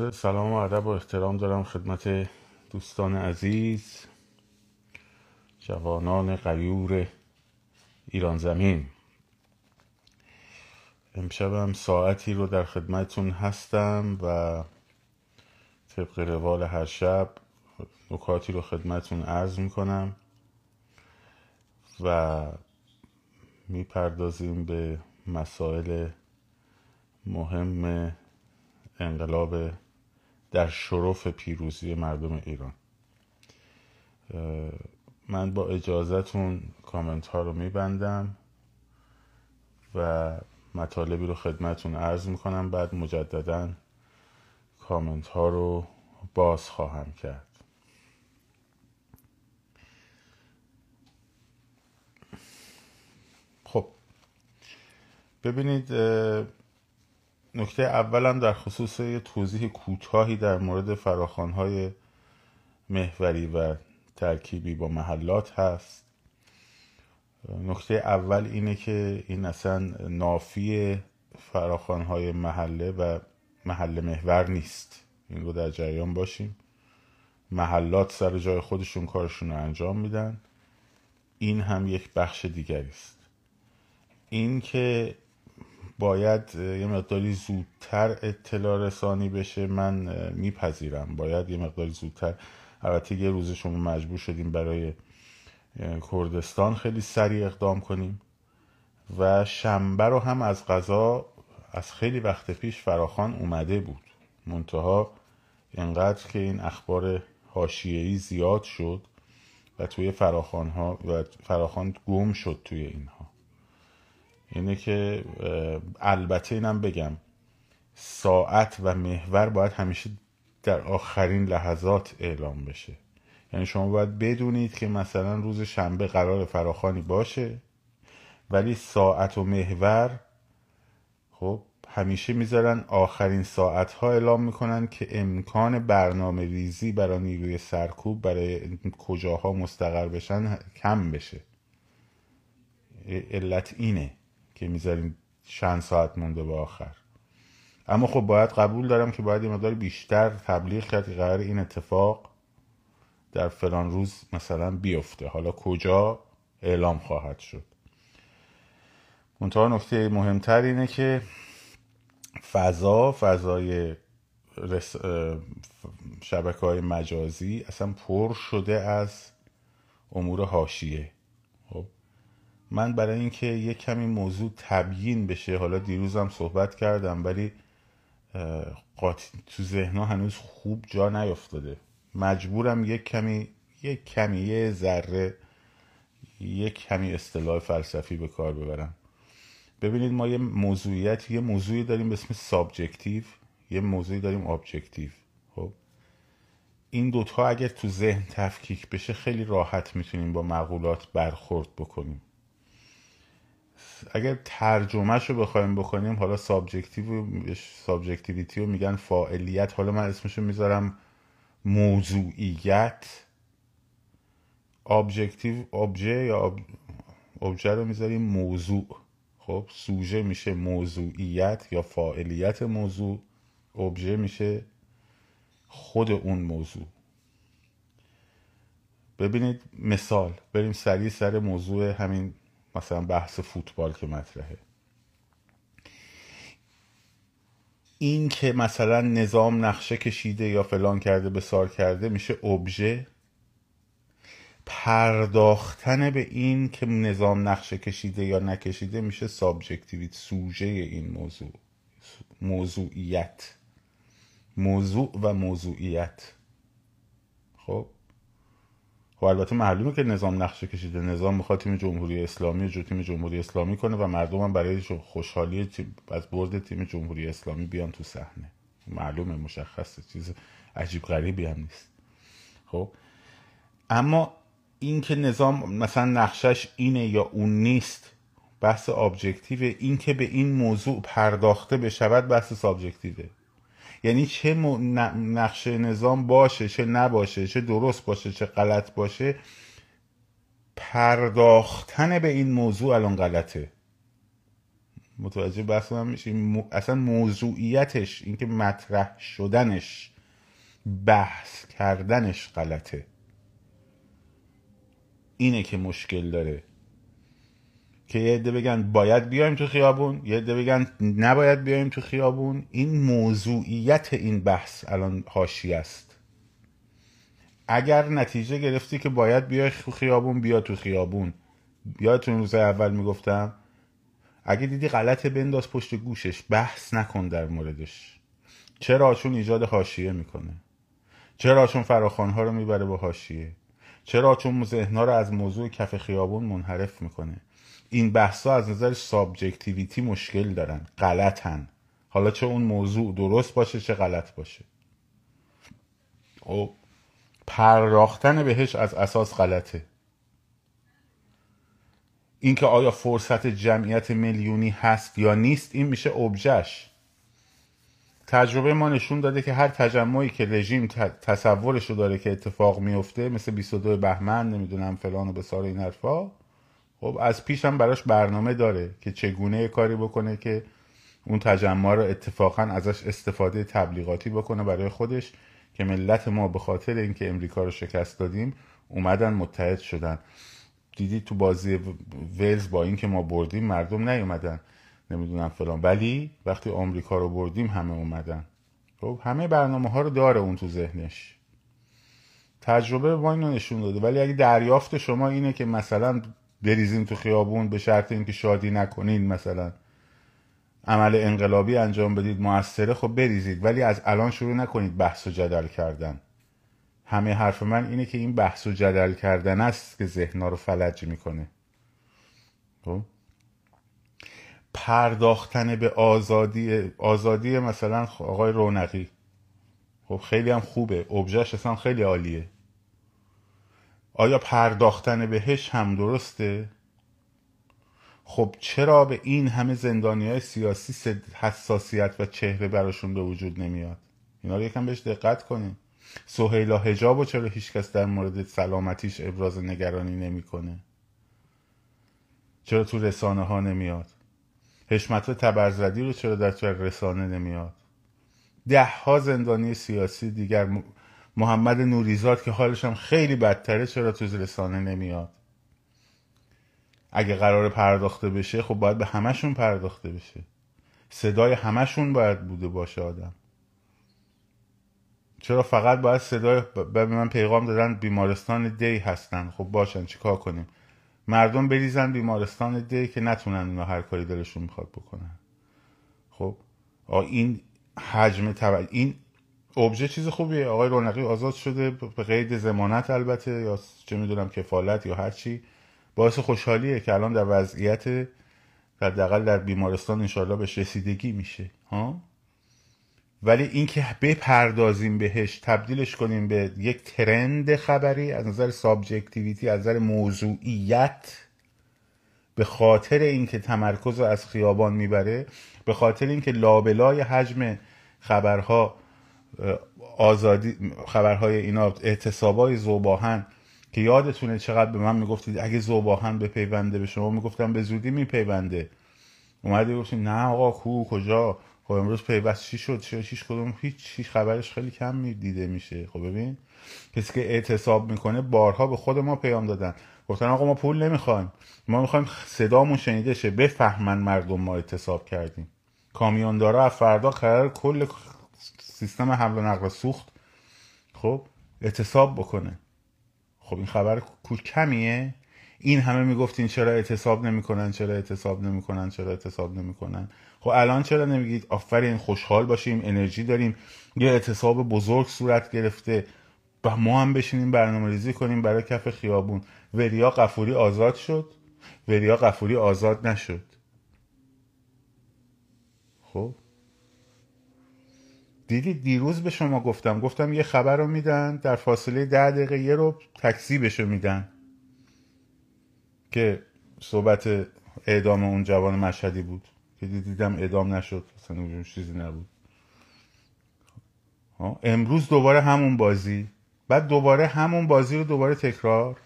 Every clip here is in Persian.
عرض سلام و ادب و احترام دارم خدمت دوستان عزیز جوانان غیور ایران زمین. امشبم ساعتی رو در خدمتون هستم و طبق روال هر شب نکاتی رو خدمتون عرض می‌کنم و می‌پردازیم به مسائل مهم انقلاب در شرف پیروزی مردم ایران. من با اجازهتون کامنت ها رو میبندم و مطالبی رو خدمتون عرض می‌کنم. بعد مجددا کامنت ها رو باز خواهم کرد. خب ببینید نکته اولم در خصوص یه توضیح کوتاهی در مورد فراخانهای محوری و ترکیبی با محلات هست. نکته اول اینه که این اصلا نافی فراخانهای محله و محل محور نیست. این رو در جریان باشیم. محلات سر جای خودشون کارشون رو انجام میدن. این هم یک بخش دیگری است. این که باید یه مقداری زودتر اطلاع رسانی بشه من میپذیرم. باید یه مقداری زودتر. البته یه روز شما مجبور شدیم برای کردستان خیلی سریع اقدام کنیم و شنبه رو هم از غذا از خیلی وقت پیش فراخان اومده بود. منتها اینقدر که این اخبار حاشیه‌ای زیاد شد و توی فراخان ها و فراخان گم شد توی اینها. اینه که البته اینم بگم ساعت و محور باید همیشه در آخرین لحظات اعلام بشه. یعنی شما باید بدونید که مثلا روز شنبه قرار فراخانی باشه ولی ساعت و محور خب همیشه می‌ذارن آخرین ساعت ها اعلام می‌کنن که امکان برنامه ریزی برای نیروی سرکوب برای کجاها مستقر بشن کم بشه. علت اینه. که می‌ذاریم چند ساعت مونده به آخر. اما خب باید قبول دارم که باید یه مقدار بیشتر تبلیغ کرد که قرار این اتفاق در فلان روز مثلا بیفته. حالا کجا اعلام خواهد شد. منتها نکته مهمتر اینه که فضا فضای رس... شبکه های مجازی اصلا پر شده از امور حاشیه. خب من برای اینکه یه کمی موضوع تبیین بشه حالا دیروزم صحبت کردم ولی تو ذهنها هنوز خوب جا نیفتاده. مجبورم یک کمی یک کمی یه ذره یک کمی اصطلاح فلسفی به کار ببرم. ببینید ما یه موضوعیت یه موضوعی داریم به اسم subjective یه موضوعی داریم objective. خب؟ این دوتا اگر تو ذهن تفکیک بشه خیلی راحت می‌تونیم با مقولات برخورد بکنیم. اگر ترجمهش رو بخوایم بکنیم حالا subjective subjectivity رو میگن فاعلیت. حالا من اسمشو می‌ذارم موضوعیت. objective ابژه یا ابژه رو می‌ذاریم موضوع. خب سوژه میشه موضوعیت یا فاعلیت موضوع. ابژه میشه خود اون موضوع. ببینید مثال. بریم سریع سر موضوع همین مثلا بحث فوتبال که مطرحه. این که مثلا نظام نقشه کشیده یا فلان کرده به سار کرده میشه ابژه. پرداختن به این که نظام نقشه کشیده یا نکشیده میشه سابجکتیویت سوژه این موضوع. موضوعیت. موضوع و موضوعیت. خب؟ خب البته معلومه که نظام نقشه کشیده. نظام می‌خواد تیم جمهوری اسلامی جو تیم جمهوری اسلامی کنه و مردم هم برای خوشحالی از برد تیم جمهوری اسلامی بیان تو صحنه. معلومه مشخصه. چیز عجیب غریبی هم نیست. خب؟ اما این که نظام مثلا نقشش اینه یا اون نیست بحث objective این که به این موضوع پرداخته بشود بحث subjective ه یعنی چه نقشه نظام باشه چه نباشه چه درست باشه چه غلط باشه پرداختن به این موضوع الان غلطه. متوجه بحث من میشین اصلا موضوعیتش اینکه مطرح شدنش بحث کردنش غلطه. اینه که مشکل داره. که یه عده بگن باید بیایم تو خیابون یه عده بگن نباید بیایم تو خیابون. این موضوعیت این بحث الان هاشی است. اگر نتیجه گرفتی که باید بیای تو خیابون بیا تو خیابون. یادتون روز اول می‌گفتم اگه دیدی غلطه بنداز پشت گوشش بحث نکن در موردش. چرا چون ایجاد حاشیه می‌کنه؟ چرا چون فراخوانها رو می‌بره با حاشیه؟ چرا؟ چون ذهنها رو از موضوع کف خیابون منحرف می‌کنه. این بحثا از نظر سابجکتیویتی مشکل دارن. غلطن. حالا چه اون موضوع درست باشه چه غلط باشه. خب پرداختن بهش از اساس غلطه. اینکه آیا فرصت جمعیت میلیونی هست یا نیست این میشه ابجش تجربه ما نشون داده که هر تجمعی که رژیم تصورشو داره که اتفاق میفته مثل 22 بهمن نمی‌دونم فلان و بسار این حرفا خب از پیش هم براش برنامه داره که چگونه کاری بکنه که اون تجمع رو اتفاقا ازش استفاده تبلیغاتی بکنه برای خودش که ملت ما به خاطر اینکه امریکا رو شکست دادیم اومدن متحد شدن. دیدی تو بازی ولز با اینکه ما بردیم مردم نیومدن. نمی‌دونم فلان. ولی وقتی آمریکا رو بردیم همه اومدن. خب همه برنامه ها رو داره اون تو ذهنش. تجربه ما اینو نشون داده. ولی اگه دریافت شما اینه که مثلا بریزیم تو خیابون به شرط اینکه شادی نکنین مثلا عمل انقلابی انجام بدید موثره خب بریزید. ولی از الان شروع نکنید بحث و جدل کردن. همه حرف من اینه که این بحث و جدل کردن است که ذهنها رو فلج می‌کنه. خب؟ پرداختن به آزادی آزادی مثلا آقای رونقی. خب خیلی هم خوبه. ابژش اصلا خیلی عالیه. آیا پرداختن بهش هم درسته؟ خب چرا به این همه زندانی های سیاسی حساسیت و چهره براشون به وجود نمیاد؟ اینا رو یکم بهش دقت کنیم. سهیلا هجاب و چرا هیچکس در مورد سلامتیش ابراز نگرانی نمی‌کنه؟ چرا تو رسانه ها نمیاد؟ حشمت تبرزدی رو چرا در رسانه نمیاد؟ ده ها زندانی سیاسی دیگر محمد نوریزاد که حالش هم خیلی بدتره چرا تو رسانه نمیاد؟ اگه قرار پرداخته بشه خب باید به همشون پرداخته بشه. صدای همشون باید بوده باشه آدم. چرا فقط باید صدای به من پیغام دادن بیمارستان دی هستن. خب باشن چیکار کنیم؟ مردم بریزن بیمارستان دی که نتونن اونا هر کاری دلشون می‌خواد بکنن. خب؟ این حجم تبع این ابژه چیز خوبیه. آقای رونقی آزاد شده به قید ضمانت البته یا چه می‌دونم کفالت یا هر چی. باعث خوشحالیه که الان در وضعیت حداقل در بیمارستان انشالله بهش رسیدگی میشه. ها؟ ولی اینکه بپردازیم بهش تبدیلش کنیم به یک ترند خبری از نظر subjectivity از نظر موضوعیت به خاطر اینکه تمرکز رو از خیابان می‌بره به خاطر اینکه لابلای حجم خبرها آزادی خبرهای اینا اعتصابای زوباهن که یادتونه چقدر به من می‌گفتید اگه زوباهن بپیونده به شما می‌گفتم به زودی میپیونده. اومدی گفتید نه آقا کو کجا؟ خب امروز پیوست چی شد چی چیش کدوم هیچ هیچ خبرش خیلی کم دیده میشه. خب ببین کسی که اعتصاب می‌کنه بارها به خود ما پیام دادن. گفتن آقا ما پول نمی‌خوایم. ما می‌خوایم صدامون شنیده شه. بفهمن مردم ما اعتصاب کردیم. کامیوندارا از فردا قرار کل سیستم حمل و نقل سوخت خب اعتصاب بکنه. خب این خبر کمیه؟ این همه می‌گفتین چرا اعتصاب نمی‌کنن چرا اعتصاب نمی‌کنن چرا اعتصاب نمی‌کنن. خب الان چرا نمیگید آفرین خوشحال باشیم انرژی داریم یه اعتصاب بزرگ صورت گرفته و ما هم بشینیم برنامه ریزی کنیم برای کف خیابون؟ وریا قفوری آزاد شد؟ وریا قفوری آزاد نشد. خب. دیدی دیروز به شما گفتم گفتم یه خبر رو میدن در فاصله ده دقیقه یه رو تکذیبش میدن. که صحبت اعدام اون جوان مشهدی بود. که دیدم اعدام نشد اصلا چیزی نبود. امروز دوباره همون بازی. بعد دوباره همون بازی رو دوباره تکرار.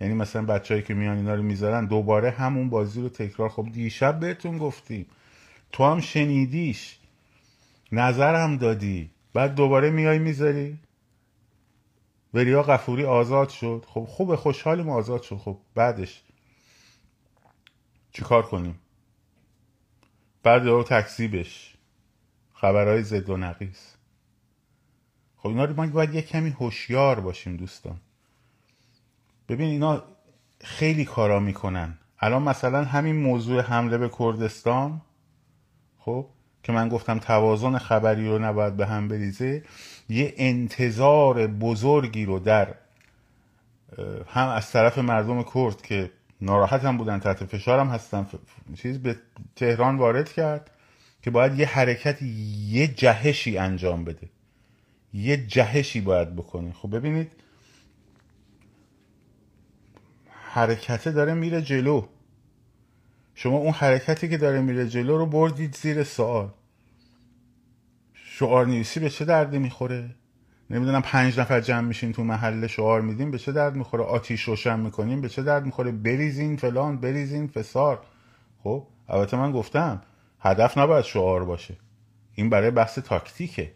یعنی مثلا بچههایی که میان اینا رو می‌ذارن دوباره همون بازی رو تکرار. خب دیشب بهتون گفتیم. تو هم شنیدیش. نظرم دادی. بعد دوباره میای می‌ذاری. وریا قفوری آزاد شد. خب خوبه خوشحالیم آزاد شد. خب بعدش چیکار کنیم؟ بعد رو تکذیبش. خبرهای زد و نقیس خب اینا رو ما باید یه کمی هوشیار باشیم دوستان. ببین اینا خیلی کارا می‌کنن. الان مثلا همین موضوع حمله به کردستان خب که من گفتم توازن خبری رو نباید به هم بریزه یه انتظار بزرگی رو در هم از طرف مردم کرد که ناراحت هم بودن تحت فشار هم هستن چیز به تهران وارد کرد که باید یه حرکت یه جهشی انجام بده. یه جهشی باید بکنه. خب ببینید حرکته داره میره جلو. شما اون حرکتی که داره میره جلو رو بردید زیر سوال. شعار نویسی به چه دردی می‌خوره؟ نمی‌دونم پنج نفر جمع میشین تو محل شعار میدیم به چه درد می‌خوره؟ آتیش روشن می‌کنیم به چه درد می‌خوره؟ بریزین فلان بریزین فسار. خب البته من گفتم هدف نباید شعار باشه. این برای بحث تاکتیکه.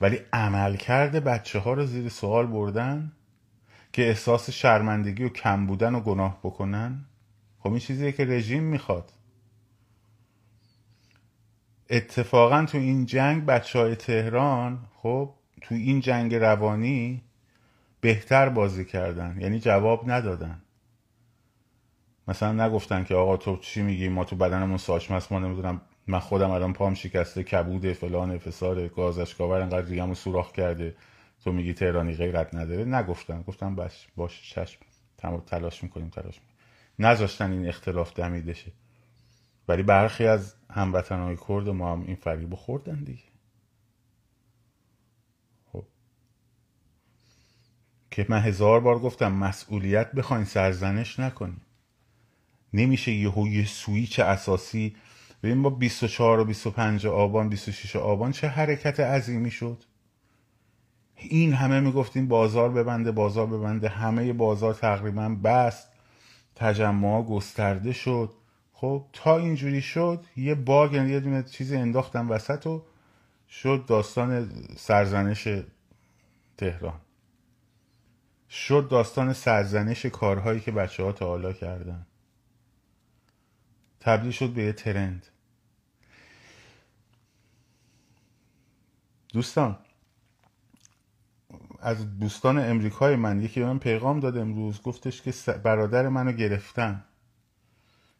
ولی عمل کرده بچه ها رو زیر سوال بردن که احساس شرمندگی و کم بودن و گناه بکنن خب این چیزیه که رژیم می‌خواد. اتفاقا تو این جنگ بچه های تهران خب تو این جنگ روانی بهتر بازی کردن. یعنی جواب ندادن. مثلا نگفتن که آقا تو چی میگی؟ ما تو بدنمون ساچمه ما نمی‌دونم من خودم الان پام شکسته کبود فلان فسار گازشکاور انقدر ریگمو سوراخ کرده. تو میگی تهرانی غیرت نداره؟ نگفتن. گفتم باش باش چشم. تلاش می‌کنیم تلاش می‌کنیم. نذاشتن این اختلاف دمیده شه. ولی برخی از هموطنهای کرد ما هم این فریبو خوردن دیگه. که من هزار بار گفتم مسئولیت بخواین سرزنش نکنیم نمیشه یهو یه سویچ اساسی ببین با 24 و 25 آبان 26 آبان چه حرکت عظیمی شد. این همه می‌گفتیم بازار ببنده بازار ببنده همه بازار تقریبا بست تجمع گسترده شد. خب تا اینجوری شد یه باگ یعنی یه دونه چیزی انداختم وسط و شد داستان سرزنش تهران. شد داستان سرزنش کارهایی که بچه ها تا حالا کردن. تبدیل شد به یه ترند. دوستان از دوستان امریکای من یکی من پیغام داد امروز گفتش که برادر منو گرفتن.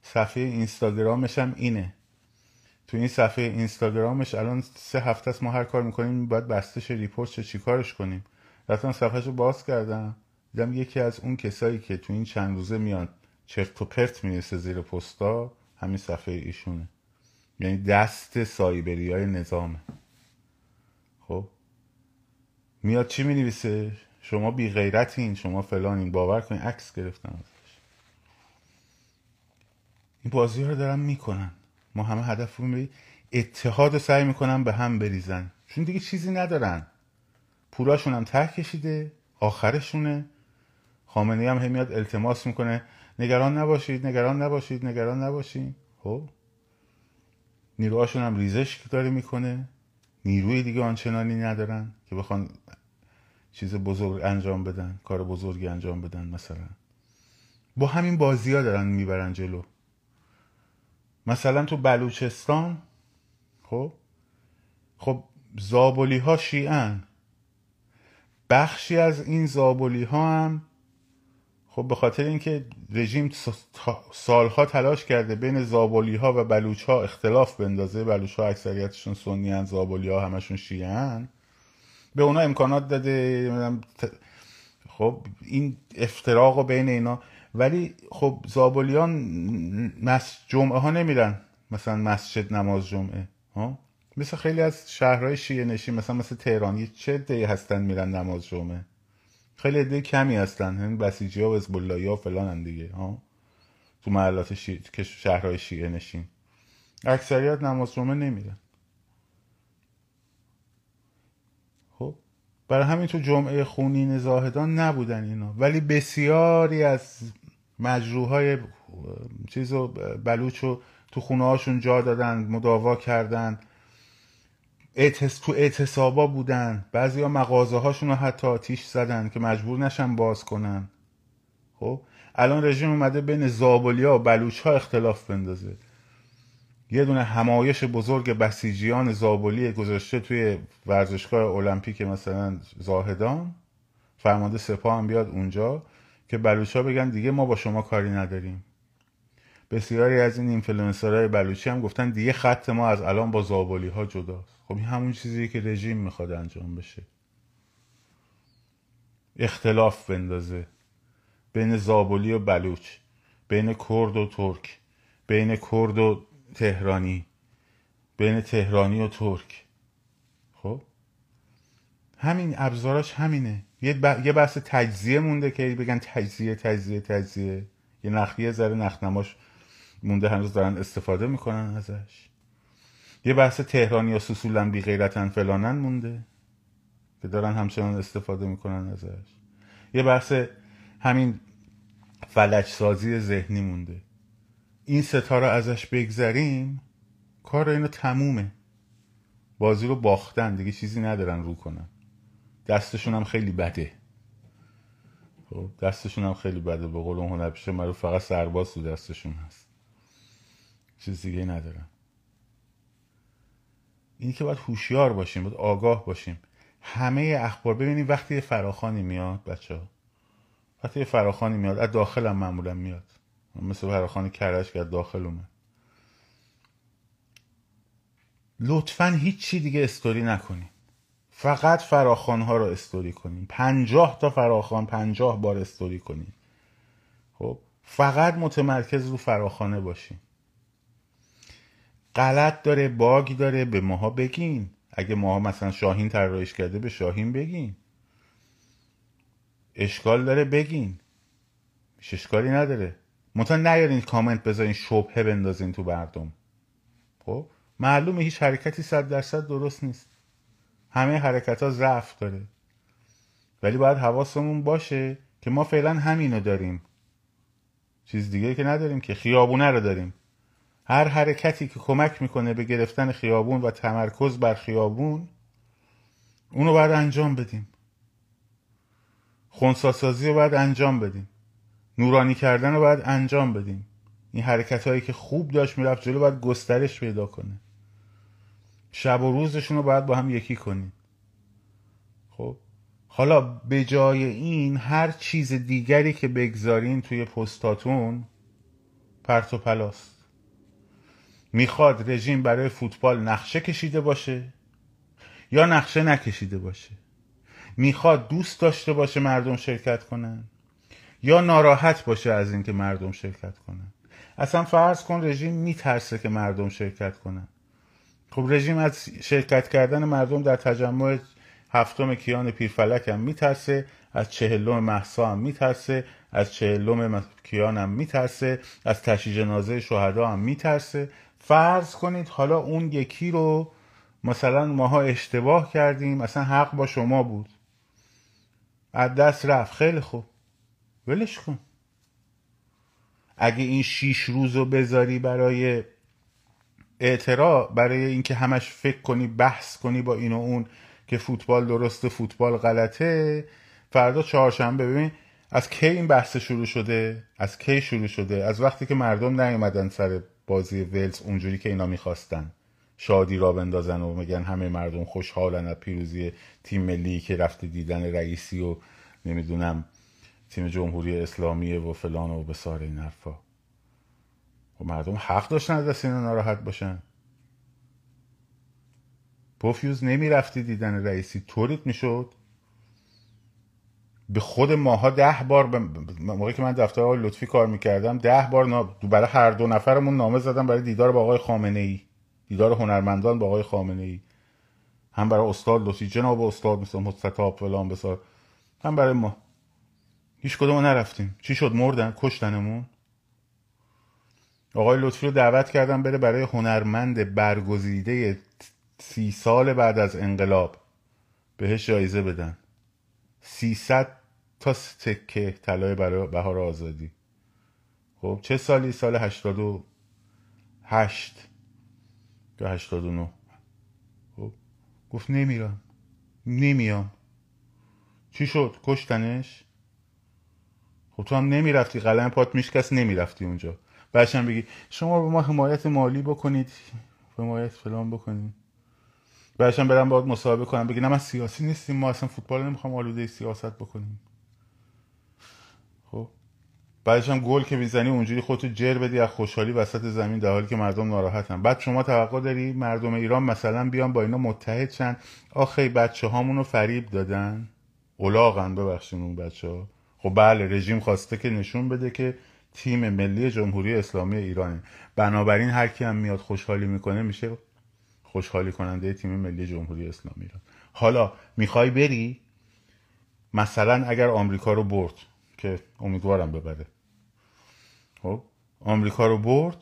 صفحه اینستاگرامش هم اینه. تو این صفحه اینستاگرامش الان سه هفته است ما هر کار می‌کنیم باید بستش ریپورت چه چیکارش کنیم؟ رفتم صفحهش رو باز کردم. دیدم یکی از اون کسایی که تو این چند روزه میان چرت و پرت می‌رسه زیر پستا همین صفحه ایشونه. یعنی دست سایبری های نظامه. خب؟ میاد چی می شما بی غیرتین شما فلانین باور کنین عکس گرفتن ازش. این بازی رو دارن می‌کنن. ما همه هدف رو اتحاد سعی می‌کنن به هم بریزن. چون دیگه چیزی ندارن. پولاشون هم ته کشیده آخرشونه. خامنه هم همیاد التماس می‌کنه نگران نباشید نگران نباشید نگران نباشید. خب. نیروهاشون هم ریزش داره می‌کنه. نیروی دیگه آنچنانی ندارن که بخوان چیز بزرگ انجام بدن کار بزرگی انجام بدن مثلا. با همین بازی ها دارن می‌برن جلو. مثلا تو بلوچستان خب. خب زابلی ها شیعن. بخشی از این زابلی ها هم خب به خاطر اینکه رژیم سالها تلاش کرده بین زابلی ها و بلوچ ها اختلاف بندازه بلوچ ها اکثریتشون سنی هن زابلی ها همشون شیعه به اونا امکانات داده. خب این افتراق و بین اینا. ولی خب زابلیان مس جمعه ها نمیرن. مثلا مسجد نماز جمعه ها؟ مثل خیلی از شهرهای شیعه نشین مثلا مثل تهران چه دی هستن میرن نماز جمعه؟ خیلی عده کمی هستن همین بسیجی ها و ازبالایی ها فلان هم دیگه ها؟ تو محلات. که شهرهای شیعه نشین. اکثریت نماز جمعه نمیرن. خب برای همین تو جمعه خونین زاهدان نبودن اینا. ولی بسیاری از مجروح های چیز و بلوچ و تو خونه هاشون جا دادن مداوا کردن. اعتص... تو اعتصابا بودن. بعضی ها مغازه هاشون رو حتی آتیش زدن که مجبور نشن باز کنن. خب؟ الان رژیم اومده بین زابلیا و بلوچ ها اختلاف بندازه. یه دونه همایش بزرگ بسیجیان زابلی گذاشته توی ورزشگاه المپیک مثلا زاهدان. فرمانده سپاه هم بیاد اونجا که بلوچا بگن دیگه ما با شما کاری نداریم. بسیاری از این اینفلوئنسرهای بلوچی هم گفتن دیگه خط ما از الان با زابلی ها جداست. خب این همون چیزیه که رژیم می‌خواد انجام بشه. اختلاف بندازه بین زابلی و بلوچ بین کرد و ترک بین کرد و تهرانی بین تهرانی و ترک. خب؟ همین ابزاراش همینه. یه, ب... یه بحث تجزیه مونده که بگن تجزیه تجزیه تجزیه. یه نخیه ذره نخنماش مونده هنوز دارن استفاده می‌کنن ازش. یه بحث تهرانی یا سسولن بی غیرتن فلانن مونده. که دارن همچنان استفاده می‌کنن ازش. یه بحث همین فلج سازی ذهنی مونده. این ستاره ازش بگذریم کار اینو تمومه. بازی رو باختن دیگه چیزی ندارن رو کنن. دستشون هم خیلی بده. خب دستشون هم خیلی بده. به قول اون هنرپیشه مرو فقط سرباز تو دستشون هست. چیز دیگه ندارن این که باید هوشیار باشیم باید آگاه باشیم. همه اخبار ببینیم وقتی یه فراخانی میاد بچه ها. وقتی یه فراخانی میاد از داخل هم معمولا میاد. مثل فراخان کرش که از داخل اومد. لطفا هیچی دیگه استوری نکنیم. فقط فراخان ها رو استوری کنیم. پنجاه تا فراخان پنجاه بار استوری کنیم. خب فقط متمرکز رو فراخانه باشیم. غلط داره باگ داره به ماها بگین. اگه ماها مثلا شاهین طراحیش کرده به شاهین بگین. اشکال داره بگین. اشکالی نداره. منتها نیارین کامنت بذارین شبهه بندازین تو مردم. خب؟ معلومه هیچ حرکتی صد درصد درست نیست. همه حرکت ها ضعف داره. ولی باید حواسمون باشه که ما فعلا همینو داریم. چیز دیگه که نداریم که خیابونه رو داریم. هر حرکتی که کمک می‌کنه به گرفتن خیابون و تمرکز بر خیابون اونو باید انجام بدیم. خونساسازی رو باید انجام بدیم. نورانی کردن رو باید انجام بدیم. این حرکت هایی که خوب داشت می‌رفت جلو باید گسترش پیدا کنه. شب و روزشون رو باید با هم یکی کنیم. خب حالا به جای این هر چیز دیگری که بگذارین توی پستاتون پرت و پلاست. می‌خواد رژیم برای فوتبال نقشه کشیده باشه یا نقشه نکشیده باشه؟ می‌خواد دوست داشته باشه مردم شرکت کنن یا ناراحت باشه از اینکه مردم شرکت کنن؟ اصلا فرض کن رژیم میترسه که مردم شرکت کنن. خب رژیم از شرکت کردن مردم در تجمع هفتم کیان پیرفلک هم میترسه از چهلم محسا هم میترسه از چهلم کیان هم میترسه از تشییع جنازه شهدا هم میترسه فرض کنید حالا اون یکی رو مثلا ماها اشتباه کردیم اصلا حق با شما بود. از دست رفت. خیلی خوب. ولش کن. اگه این شیش روز رو بذاری برای اعتراع برای اینکه همش فکر کنی بحث کنی با این و اون که فوتبال درسته فوتبال غلطه فردا چهارشنبه ببین از کی این بحث شروع شده؟ از کی شروع شده؟ از وقتی که مردم نیومدن سر بازی ولز اونجوری که اینا می‌خواستن. شادی را بندازن و میگن همه مردم خوشحالن از پیروزی تیم ملی که رفته دیدن رئیسی و نمی‌دونم تیم جمهوری اسلامی و فلان و بسار این حرفا. و مردم حق داشتن از دست اینا ناراحت باشن. پوفیوز نمی‌رفتی دیدن رئیسی طوریت می‌شد؟ به خود ماها ده بار ب... موقعی که من دفتر آقای لطفی کار می‌کردم ده بار نا... برای هر دو نفرمون نامه زدم برای دیدار با آقای خامنه ای دیدار هنرمندان با آقای خامنه ای هم برای استاد لطفی جناب استاد مثل مستطاب فلان بسار. هم برای ما. هیچ کدوم نرفتیم. چی شد؟ مردن؟ کشتنمون؟ آقای لطفی رو دعوت کردم بره برای هنرمند برگزیده سی سال بعد از انقلاب. بهش جایزه بدن. سیصد تا تکه طلای برای بهار آزادی. خب چه سالی؟ سال هشتاد و هشت یا هشتاد و نو خب گفت نمیرم. نمیام. چی شد؟ کشتنش؟ خب تو هم نمی‌رفتی. قلم پات میشکست نمی‌رفتی اونجا. هم بگی شما به ما حمایت مالی بکنید. حمایت فلان بکنید. هم برم باید مصاحبه کنم. بگی نه من سیاسی نیستیم. ما اصلا فوتبال نمی‌خوام آلوده سیاست بکنیم. بعدش هم گل که می‌زنی اونجوری خودتو جر بدی از خوشحالی وسط زمین در حالی که مردم ناراحتن. بعد شما توقع داری مردم ایران مثلا بیان با اینا متحد شن؟ آخه بچه هامونو فریب دادن. اولاغن ببخشین اون بچه خب بله رژیم خواسته که نشون بده که تیم ملی جمهوری اسلامی ایرانه. بنابراین هر کی هم میاد خوشحالی می‌کنه میشه خوشحالی کننده تیم ملی جمهوری اسلامی ایران. حالا می‌خوای بری؟ مثلا اگر آمریکا رو برد که امیدوارم ببره. خب آمریکا رو برد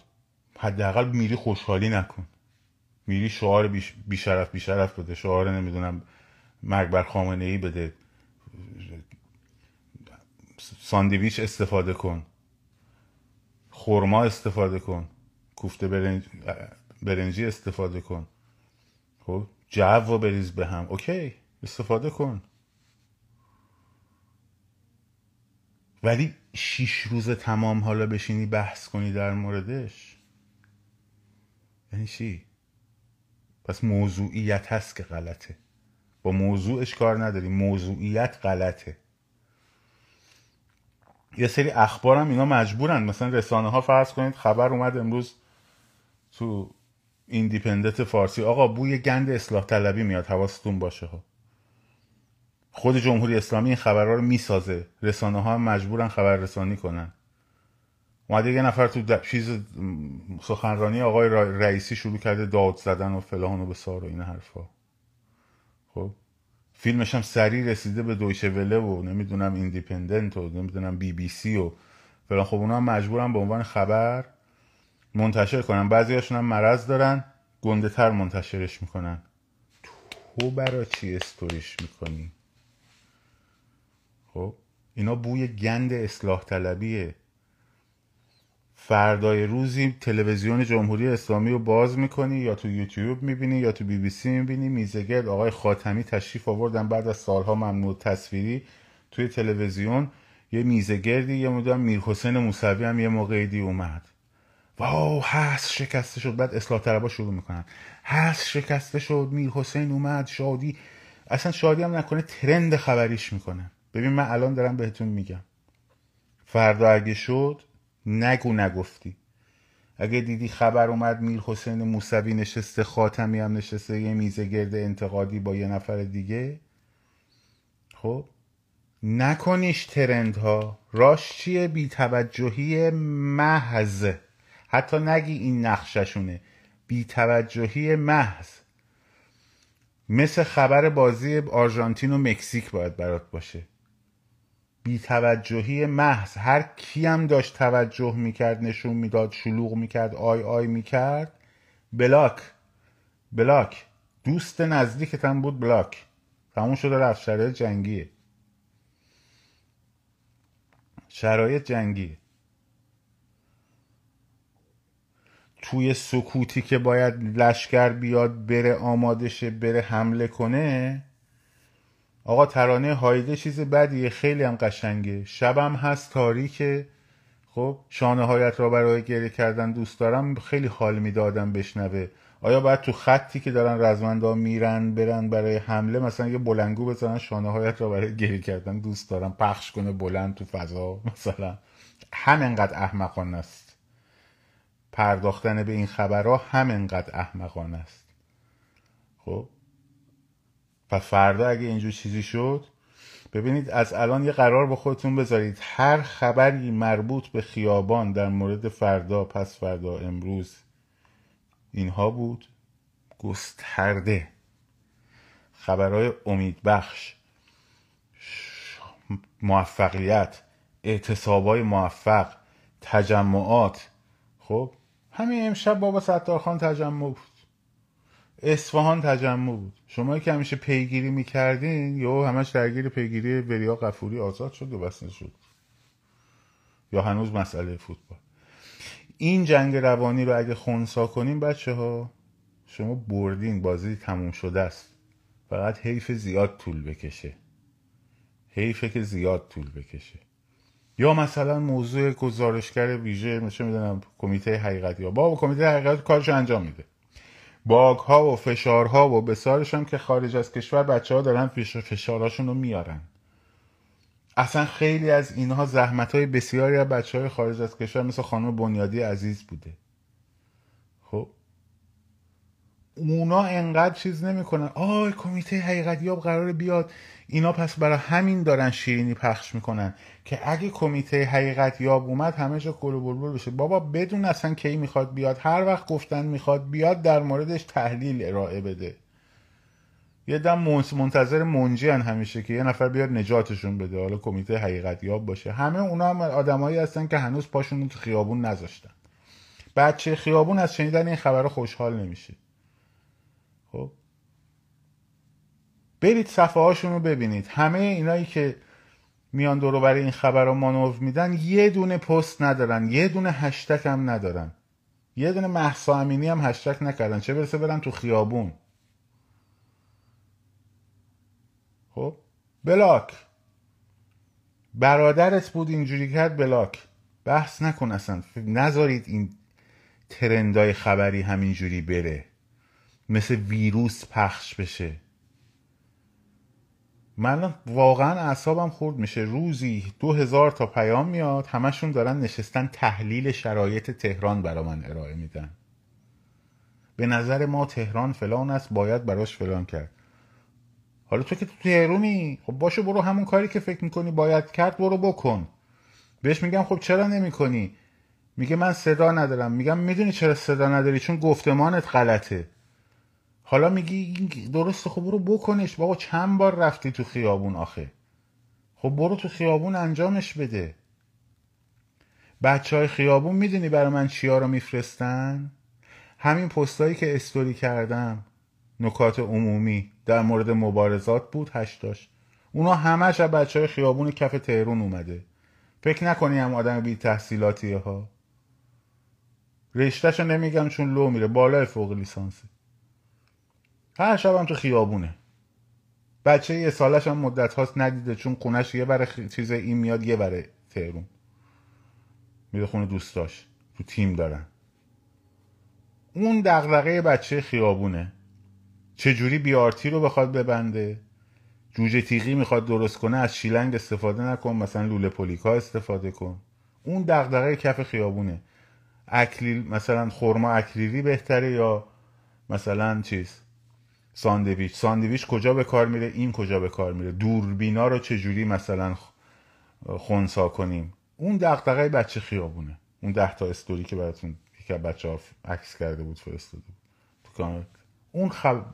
حداقل میری خوشحالی نکن. میری شعار بیشرف بیشرف بده شعار نمی‌دونم مرگ بر خامنه ای بده. ساندویچ استفاده کن. خورما استفاده کن. کوفته برنج... برنجی استفاده کن. خب جو و بریز به هم. اوکی استفاده کن. ولی شیش روز تمام حالا بشینی بحث کنی در موردش؟ یعنی چی؟ پس موضوعیت هست که غلطه. با موضوعش کار نداری موضوعیت غلطه. یه سری اخبار اینا مجبورن. مثلا رسانه ها فرض کنید خبر اومد امروز تو ایندیپندنت فارسی. آقا بوی گند اصلاح طلبی میاد حواستون باشه ها. خود جمهوری اسلامی این خبرها رو می‌سازه. رسانه ها مجبورن خبر رسانی کنن. اومده یه نفر تو چیز سخنرانی آقای رئیسی شروع کرده داد زدن و فلان و بسار و این حرفا. خب؟ فیلمش هم سریع رسیده به دویچه وله و نمی‌دونم ایندیپندنت و نمی‌دونم بی بی سی و فلان. خب اونا هم مجبورن به عنوان خبر منتشر کنن. بعضی هاشون هم مرض دارن گنده تر منتشرش می‌کنن. تو برا چی استوریش می‌کنی؟ خب اینا بوی گند اصلاح طلبیه. فردای روزی تلویزیون جمهوری اسلامی رو باز می‌کنی یا تو یوتیوب می‌بینی یا تو بی بی سی می‌بینی. میزگرد آقای خاتمی تشریف آوردن بعد از سالها ممنوع تصویری توی تلویزیون. یه میزگردی یه مدام میر حسین موسوی هم یه موقعی اومد. واو هست شکسته شد. بعد اصلاح طلبا شروع می‌کنن. هست شکسته شد میر حسین اومد شادی. اصلا شادی هم نکنه ترند خبریش می‌کنه. ببین من الان دارم بهتون میگم. فردا اگه شد نگو نگفتی. اگه دیدی خبر اومد میر حسین موسوی نشسته خاتمی هم نشسته یه میزه گرد انتقادی با یه نفر دیگه خب؟ نکنیش ترند ها راش چیه؟ بیتوجهی محض. حتی نگی این نقششونه. بیتوجهی محض. مثل خبر بازی آرژانتین و مکزیک باید برات باشه. بیتوجهی محض. هر کیم داشت توجه می‌کرد نشون می‌داد شلوغ می‌کرد آی آی می‌کرد. بلاک. بلاک. دوست نزدیکتم بود بلاک. تموم شده رفت. شرایط جنگیه. شرایط جنگیه. توی سکوتی که باید لشکر بیاد بره آماده شه بره حمله کنه آقا ترانه هایده چیز بدیه خیلی هم قشنگه. شبم هست تاریکه. خب شانه هایت را برای گریه کردن دوست دارم خیلی حال می‌دادم بشنوه. آیا باید تو خطی که دارن رزمندا میرن برن برای حمله مثلا یه بلنگو بزنن شانه هایت را برای گریه کردن دوست دارم پخش کنه بلند تو فضا؟ مثلا همینقدر احمقانه است. پرداختن به این خبرها همینقدر احمقانه است. خب؟ و فردا اگه اینجور چیزی شد ببینید از الان یه قرار با خودتون بذارید. هر خبری مربوط به خیابان در مورد فردا پس فردا امروز اینها بود. گسترده. خبرهای امیدبخش. موفقیت. اعتصابای موفق. تجمعات. خب همین امشب بابا ستارخان تجمع بود. اصفهان تجمع بود. شما که همیشه پیگیری می‌کردین یا همش درگیر پیگیری وریا قفوری آزاد شد و بس شد. یا هنوز مسئله فوتبال. این جنگ روانی رو اگه خونسا کنیم بچه ها شما بردین بازی تموم شده است. فقط حیف زیاد طول بکشه. حیفه که زیاد طول بکشه. یا مثلا موضوع گزارشگر ویژه مثل می‌دونم کمیته حقیقت یا با کمیته حقیقت کارش انجام میده. باگ ها و فشارها و بسارش هم که خارج از کشور بچه ها دارن فشارهاشون رو میارن. اصلا خیلی از اینها زحمت های بسیاری از بچه های خارج از کشور مثل خانم بنیادی عزیز بوده. خب؟ اونا انقدر چیز نمی‌کنن. آی کمیته حقیقت یاب قرار بیاد. اینا پس برای همین دارن شیرینی پخش می‌کنن که اگه کمیته حقیقت یاب اومد همه جا کلو بلبل بشه. بابا بدون اصلا کی می‌خواد بیاد هر وقت گفتن می‌خواد بیاد در موردش تحلیل ارائه بده. یه دم منتظر منجی هن همیشه که یه نفر بیاد نجاتشون بده. حالا کمیته حقیقت یاب باشه. همه اونا هم آدمایی هستن که هنوز پاشون تو خیابون نذاشتن. بچه خیابون از شنیدن این خبر خوشحال نمیشه. خب؟ برید صفحه هاشون رو ببینید. همه اینایی که میان دورو برای این خبر رو مانور میدن یه دونه پست ندارن یه دونه هشتک هم ندارن. یه دونه محسا امینی هم هشتک نکردن. چه برسه برن تو خیابون. خب؟ بلاک. برادرت بود اینجوری کرد بلاک. بحث نکن اصلا. نذارید این ترندای خبری همینجوری بره. مثل ویروس پخش بشه. من واقعا اعصابم خورد میشه. روزی دو هزار تا پیام میاد همشون دارن نشستن تحلیل شرایط تهران برا من ارائه میدن. به نظر ما تهران فلان است باید براش فلان کرد. حالا تو که تو تهرومی خب باشه برو همون کاری که فکر می‌کنی باید کرد برو بکن. بهش میگم خب چرا نمی‌کنی؟ میگه من صدا ندارم. میگم می‌دونی چرا صدا نداری؟ چون گفتمانت غلطه. حالا میگی این درسته خب برو بکنش. بابا چند بار رفتی تو خیابون آخه؟ خب برو تو خیابون انجامش بده. بچه های خیابون می‌دونی برای من چیا رو میفرستن؟ همین پستایی که استوری کردم نکات عمومی در مورد مبارزات بود هشتاش اونا همش از بچه های خیابون کف تهرون اومده. فکر نکنی هم آدم بی تحصیلاتیه ها. رشتهشو نمیگم چون لو میره بالای فوق لیسانسه. هر شب هم تو خیابونه. بچه یه سالش هم مدت هاست ندیده چون خونش یه بره چیز این میاد یه بره تهرون. میره خونه دوستاش. تو تیم دارن. اون دغدغه بچه خیابونه. چجوری بیارتی رو بخواد ببنده؟ جوجه تیغی می‌خواد درست کنه از شیلنگ استفاده نکن مثلا لوله پولیکا استفاده کن. اون دغدغه کف خیابونه. اکلیل مثلا خورما اکلیلی بهتره یا مثلا چیز؟ ساندویچ. ساندویچ کجا به کار میره؟ این کجا به کار میره؟ دوربینا رو چجوری مثلا خونسا کنیم؟ اون دغدغه بچه خیابونه. اون ده تا استوری که براتون یکی بچه ها عکس کرده بود فرستاده بود. اون خب؟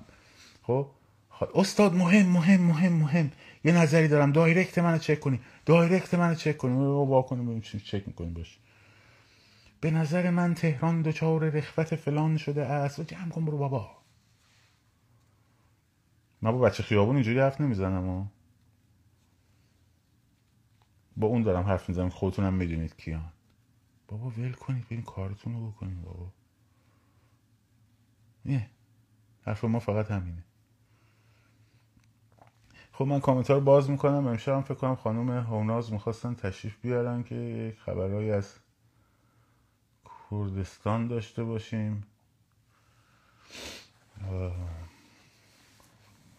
خب استاد مهم مهم مهم مهم. یه نظری دارم. دایرکت منو چک کنی. دایرکت منو چک کنی. رو با کنیم ببینیم چک می‌کنیم باش. به نظر من تهران دچار رخوت فلان شده است. جمع کن برو بابا. من با بچه خیابون اینجوری حرف نمی‌زنم و با اون دارم حرف می‌زنم خودتونم می‌دونید کیان. بابا ول کنید این کارتون رو بکنید بابا. نه حرف ما فقط همینه. خب من کامنت رو باز می‌کنم امشب هم فکر کنم خانم هوناز می‌خواستن تشریف بیارن که یک خبرهایی از کردستان داشته باشیم.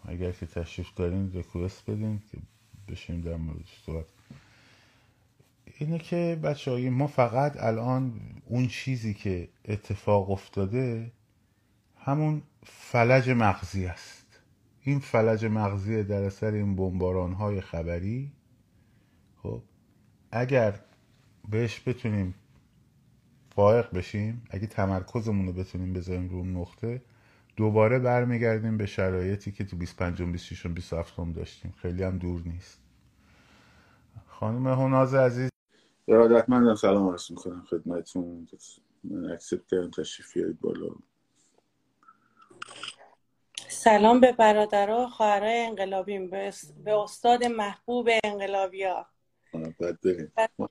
اگر که تشریف دارین ریکوست بدین که بشیم در موردش صحبت. اینه که بچه ما فقط الان اون چیزی که اتفاق افتاده همون فلج مغزی است. این فلج مغزی در اثر این بمباران های خبری خب اگر بهش بتونیم فائق بشیم اگه تمرکزمون رو بتونیم بذاریم رو نقطه دوباره برمیگردیم به شرایطی که تو 25 26 27 هم داشتیم. خیلی هم دور نیست. خانم هناز عزیز. ارادتمندم سلام عرض می‌کنم خدمتتون. من اکسپت کردم تشریف بیارید بالا. سلام به برادرها خواهرای انقلابیم. به استاد محبوب انقلابیا. بعد بریم شما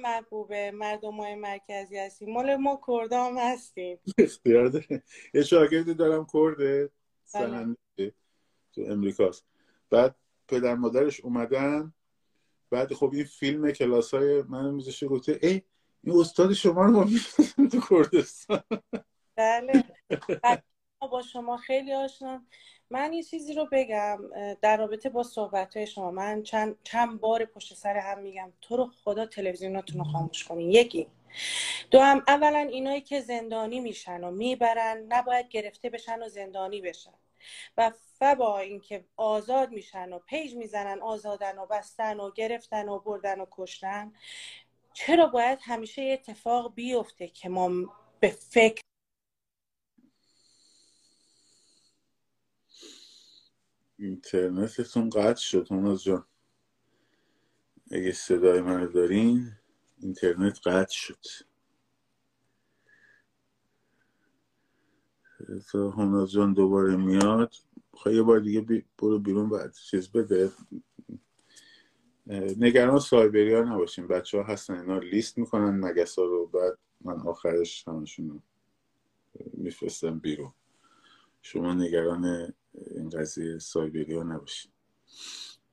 محبوبه مردم های مرکزی هستیم. مال ما کرده هم هستیم. اختیار داره یه شاگردی دارم کرده بله. سننده تو امریکاست. بعد پدر مادرش اومدن. بعد خب این فیلم کلاس های من میذاشه گفته ای این استاد شما رو ما تو کردستان. بله. با شما خیلی آشنا. من یه چیزی رو بگم در رابطه با صحبت های شما. من چند چند بار پشت سر هم میگم تو رو خدا تلویزیوناتون رو خاموش کنین. یکی دو هم اولا اینایی که زندانی میشن و می‌برن نباید گرفته بشن و زندانی بشن. و فبا اینکه آزاد میشن و پیج می‌زنن آزادن و بستن و گرفتن و بردن و کشتن. چرا باید همیشه اتفاق بیفته که ما به فکر اینترنتتون قطع شد هنوز جان. اگه صدای منو دارین اینترنت قطع شد. تا هنوز جان دوباره میاد. خواهی یه بار دیگه برو بیرون بعد چیز بده. نگران سایبری ها نباشین. بچه ها هستن اینا لیست می‌کنن مگس ها رو بعد من آخرش همشون رو میفرستم بیرون. شما نگران این قضیه سایبری ها نباشین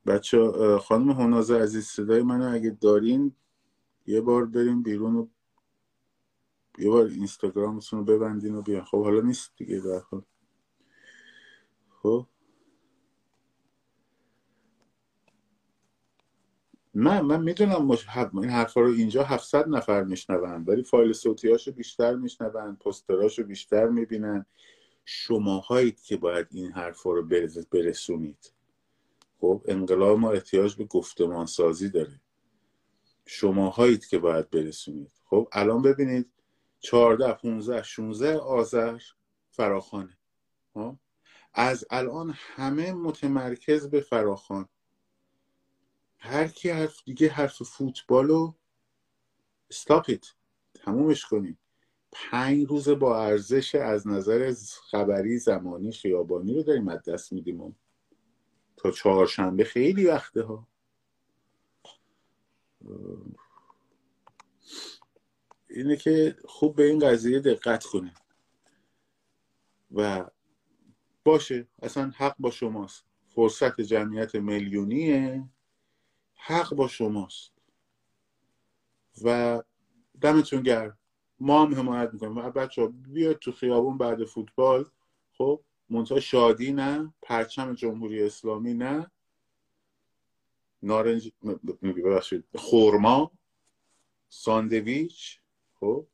بچه خانم هنازه عزیز صدای منو اگه دارین یه بار بریم بیرون و یه بار اینستاگرامتون رو ببندین و بیان خب حالا نیست دیگه در خب. من من می‌دونم مش... این حرفا رو اینجا 700 نفر میشنون ولی فایل صوتی هاشو بیشتر میشنون پستراشو بیشتر می‌بینن. شماهایید که باید این حرفا رو برسونید. خب انقلاب ما احتیاج به گفتمان سازی داره. شماهایید که باید برسونید. خب الان ببینید 14 15 16 آذر فراخانه. ها از الان همه متمرکز به فراخان. هر کی حرف دیگه حرف فوتبالو استاپ ایت تمومش کنیم پنج روز با ارزش از نظر خبری زمانی خیابانی رو داریم از دست میدیم تا چهارشنبه خیلی وقته ها اینه که خوب به این قضیه دقت کنیم. و باشه اصلا حق با شماست. فرصت جمعیت میلیونیه. حق با شماست. و دمتون گرم. ما هم حمایت می‌کنیم. و بچه بیاید تو خیابون بعد فوتبال. خب منتها شادی نه پرچم جمهوری اسلامی نه. نارنج ببخشید خورما ساندویچ. خب.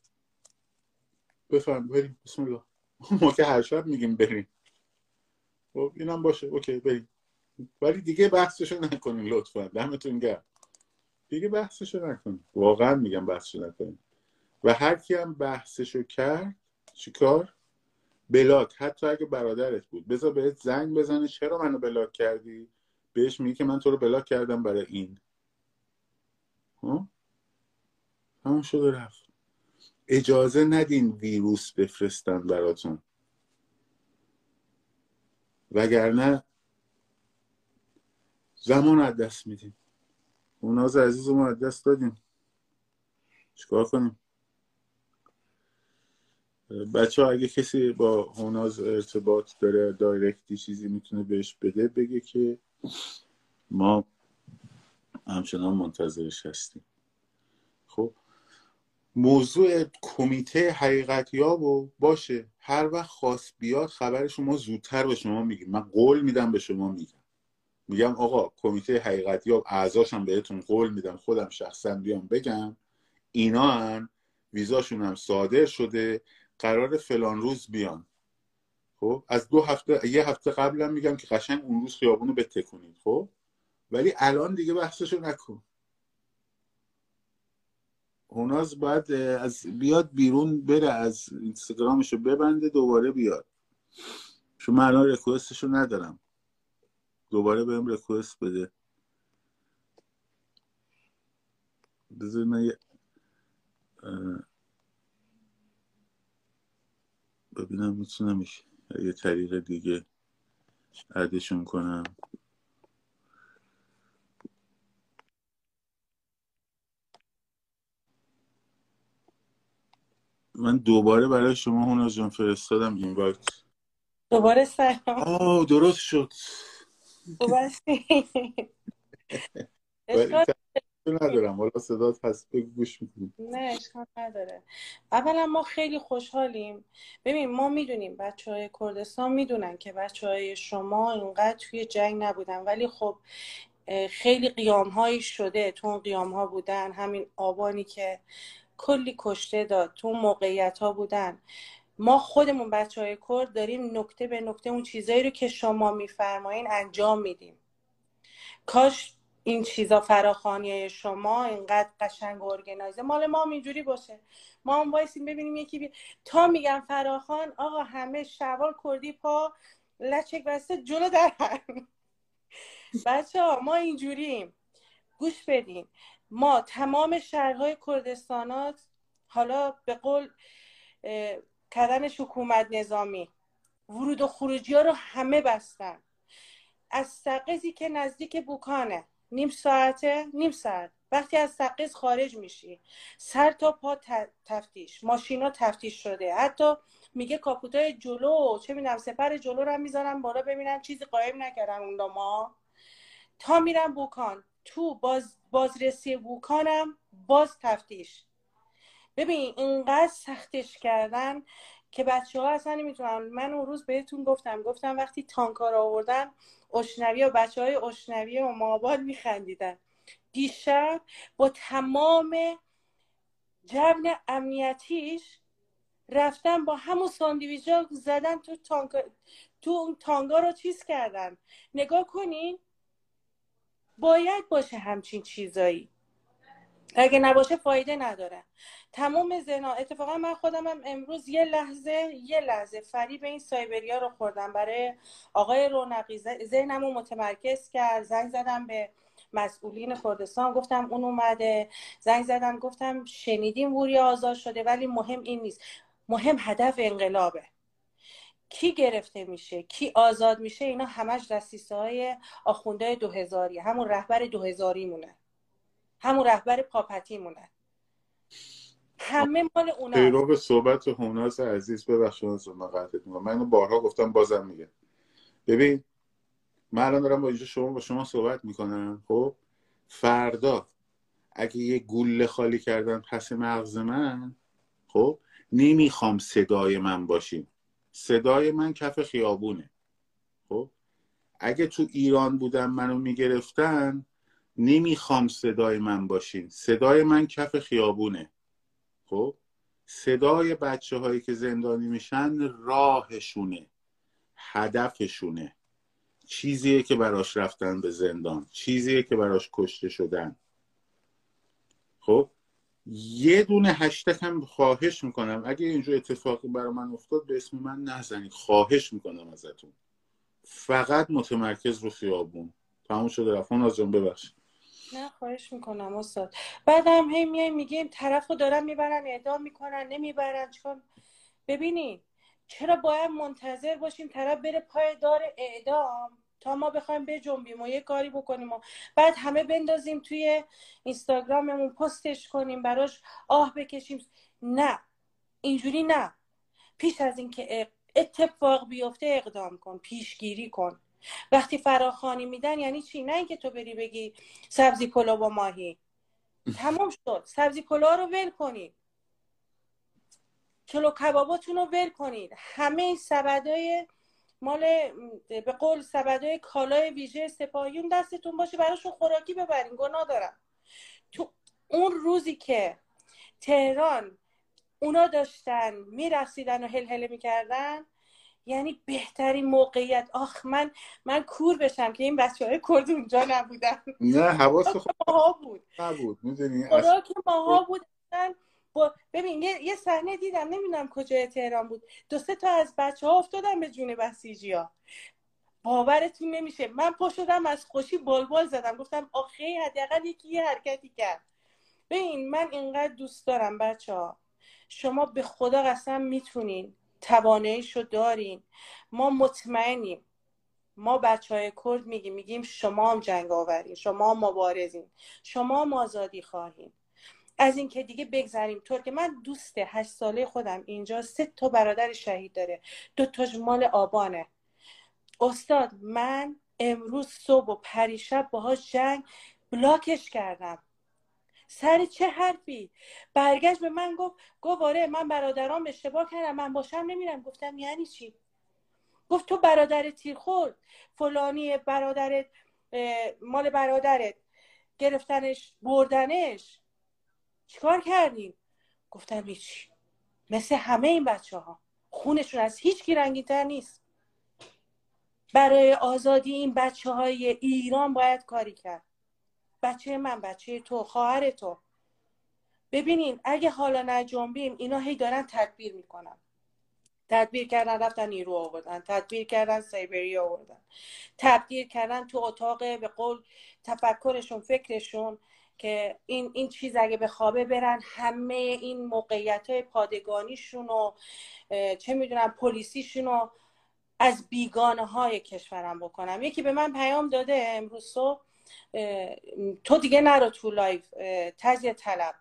بفرم بریم. بسم الله. ما که هر شب میگیم بریم. خب اینم باشه. okay بریم. ولی دیگه بحثشو نکنین لطفا. دمتون گرم. دیگه بحثشو نکنین. واقعا میگم بحثشو نکنین. و هر کی هم بحثشو کرد چیکار؟ block. حتی اگه برادرت بود. بذار بهت زنگ بزنه. چرا منو block کردی؟ بهش میگه که من تو رو block کردم برای این. همون شده رفت. اجازه ندین ویروس بفرستن براتون. وگرنه زمان از دست میدیم اوناز عزیز رو از دست دادیم. چیکار کنیم؟ بچه ها اگه کسی با هوناز ارتباط داره دایرکتی چیزی می‌تونه بهش بده بگه که ما همچنان منتظرش هستیم. خب موضوع کمیته حقیقتیاب و باشه. هر وقت خواست بیاد خبر شما زودتر به شما میگیم من قول میدم به شما میگم. میگم آقا کمیته حقیقتیاب اعضاشم بهتون قول میدم. خودم شخصا بیام بگم. اینا هم ویزاشون هم صادر شده. قرار فلان روز بیان خب؟ از دو هفته یه هفته قبلم میگم که قشنگ اون روز خیابونو بتکنید خب؟ ولی الان دیگه بحثشو نکن. هوناز باید از بیاد بیرون بره از اینستاگرامشو ببنده دوباره بیاد. چون من الان ریکوستشو ندارم. دوباره بهم ریکوست بده. بذار من یه ببینم می‌تونم یه طریق دیگه عدشون کنم. من دوباره برای شما هونا جان فرستادم این وقت دوباره سلام آه درست شد. دوباره ندارم. حالا صدات بگو گوش می‌کنیم نه اشکال نداره. اولا ما خیلی خوشحالیم. ببین ما می‌دونیم بچه های کردستان می‌دونن که بچه های شما اینقدر توی جنگ نبودن. ولی خب خیلی قیام هایی شده تو اون قیام ها بودن. همین آبانی که کلی کشته داد تو موقعیت ها بودن. ما خودمون بچه های کرد داریم نکته به نکته اون چیزایی رو که شما میفرمایین انجام میدیم. کاش این چیزا فراخانی شما اینقدر قشنگ و ارگنایزه. مال ما اینجوری باشه. ما هم بایستیم ببینیم یکی بی... تا میگم فراخان آقا همه شوال کردی پا لچک بسته جلو در بچه ها ما اینجوریم. گوش بدین. ما تمام شهرهای کردستانات حالا به قول کردنش حکومت نظامی ورود و خروجی ها رو همه بستن. از سقزی که نزدیک بوکانه. نیم ساعته نیم ساعت. وقتی از سقز خارج میشی سر تا پا تفتیش. ماشینا تفتیش شده. حتی میگه کاپوتای جلو چه می‌دونم سپر جلو رو می‌ذارن بالا ببینن چیزی قایم نکردن اون ما. تا میرم بوکان تو باز بازرسی بوکانم باز تفتیش. ببین اینقدر سختش کردن که بچه ها اصلا نمی‌تونن. من اون روز بهتون گفتم گفتم وقتی تانکار آوردن اشنوی و بچه های اشنوی و مابال میخندیدن. دیشب با تمام جبن امنیتیش رفتن با همون ساندویجا زدن تو تانکا تو اون تانگا رو چیز کردن. نگاه کنین باید باشه همچین چیزایی. اگه نباشه فایده نداره. تمام زنا اتفاقا من خودم هم امروز یه لحظه یه لحظه فریب این سایبریا رو خوردم. برای آقای رونقی. ذهنم رو متمرکز کرد. زنگ زدم به مسئولین کردستان. گفتم اون اومده. زنگ زدم گفتم شنیدیم ووری آزاد شده ولی مهم این نیست. مهم هدف انقلابه. کی گرفته میشه؟ کی آزاد میشه؟ اینا همش دستیسه های آخونده دو هزاری همون رهبر دو هزاری مونه همون رهبر پاپتی مونه همه مال اونا پیرو به صحبت هوناز عزیز ببخشید از من قطعت من اینو بارها گفتم بازم میگه. ببین من الان دارم با اینجا شما با شما صحبت می‌کنم. خب؟ فردا اگه یه گوله خالی کردن پس مغز من خب؟ نمی‌خوام صدای من باشیم. صدای من کف خیابونه. خب؟ اگه تو ایران بودم منو می‌گرفتن نمی‌خوام صدای من باشین. صدای من کف خیابونه. خب صدای بچه هایی که زندانی میشن راهشونه هدفشونه. چیزیه که براش رفتن به زندان چیزیه که براش کشته شدن. خب یه دونه هشتگ هم خواهش می‌کنم. اگه اینجا اتفاقی برای من افتاد به اسم من نزنید. خواهش می‌کنم ازتون. فقط متمرکز رو خیابون. تموم شده. رفت از جان ببخشید. نه خواهش می‌کنم استاد. بعدم هی میای میگیم طرف رو دارن می‌برن اعدام می‌کنن نمی‌برن. چون ببینید چرا باید منتظر باشیم طرف بره پای دار اعدام؟ تا ما بخوایم بجنبیم و یه کاری بکنیم و بعد همه بندازیم توی اینستاگراممون پستش کنیم براش آه بکشیم. نه اینجوری نه. پیش از اینکه اتفاق بیفته اقدام کن پیشگیری کن. وقتی فراخانی میدن یعنی چی؟ نه اینکه تو بری بگی سبزی پلو با ماهی. تمام شد. سبزی پلو رو ول کنید چلو کباباتون رو ول کنید همه سبدای مال به قول سبدای کالای ویژه سپاهیون دستتون باشه براشون خوراکی ببرین. گناه دارم. تو اون روزی که تهران اونا داشتن میرقصیدن و هل هله می‌کردن یعنی بهترین موقعیت. آخ من من کور بشم که این بچه های کرد اونجا نبودن. نه حواس ماها بود. نبود می‌دونی؟ خوراک ماها بود. با... ببین یه, یه صحنه دیدم نمی‌دونم کجای تهران بود. دو سه تا از بچه ها افتادن به جون بسیجی ها باورتون نمیشه. من پا شدم از خوشی بلبل زدم. گفتم آخه حداقل یکی یه حرکتی کرد. ببین من اینقدر دوست دارم بچه ها شما به خدا قسم می‌تونین تواناییشو دارین. ما مطمئنیم. ما بچه های کرد میگیم میگیم شما هم جنگ آورین شما هم مبارزین شما هم آزادی خواهیم از اینکه دیگه بگذریم. طور که من دوست هشت ساله خودم اینجا سه تا برادر شهید داره. دو تاش مال آبانه. استاد من امروز صبح و پریشب باهاش جنگ بلاکش کردم. سر چه حرفی؟ برگشت به من گفت گفت آره من برادرام اشتباه کردم من باشم نمیرم. گفتم یعنی چی؟ گفت تو برادر تیر خورد فلانی برادرت مال برادرت گرفتنش بردنش. چیکار کردیم؟ گفتم هیچی مثل همه این بچه ها خونشون از هیچ کی رنگیتر نیست. برای آزادی این بچه های ایران باید کاری کرد. بچه من بچه تو خواهر تو. ببینین اگه حالا نجنبیم اینا هی دارن تدبیر می‌کنن. تدبیر کردن رفتن نیرو آوردن تدبیر کردن سایبری آوردن. تبدیل کردن تو اتاق به قول تفکرشون فکرشون که این این چیز اگه به خوابه برن همه این موقعیت های پادگانیشون و چه می‌دونم پلیسیشون رو از بیگانه های کشورم بکنم. یکی به من پیام داده امروز صبح تو دیگه نرو تو لایف تزیه طلب.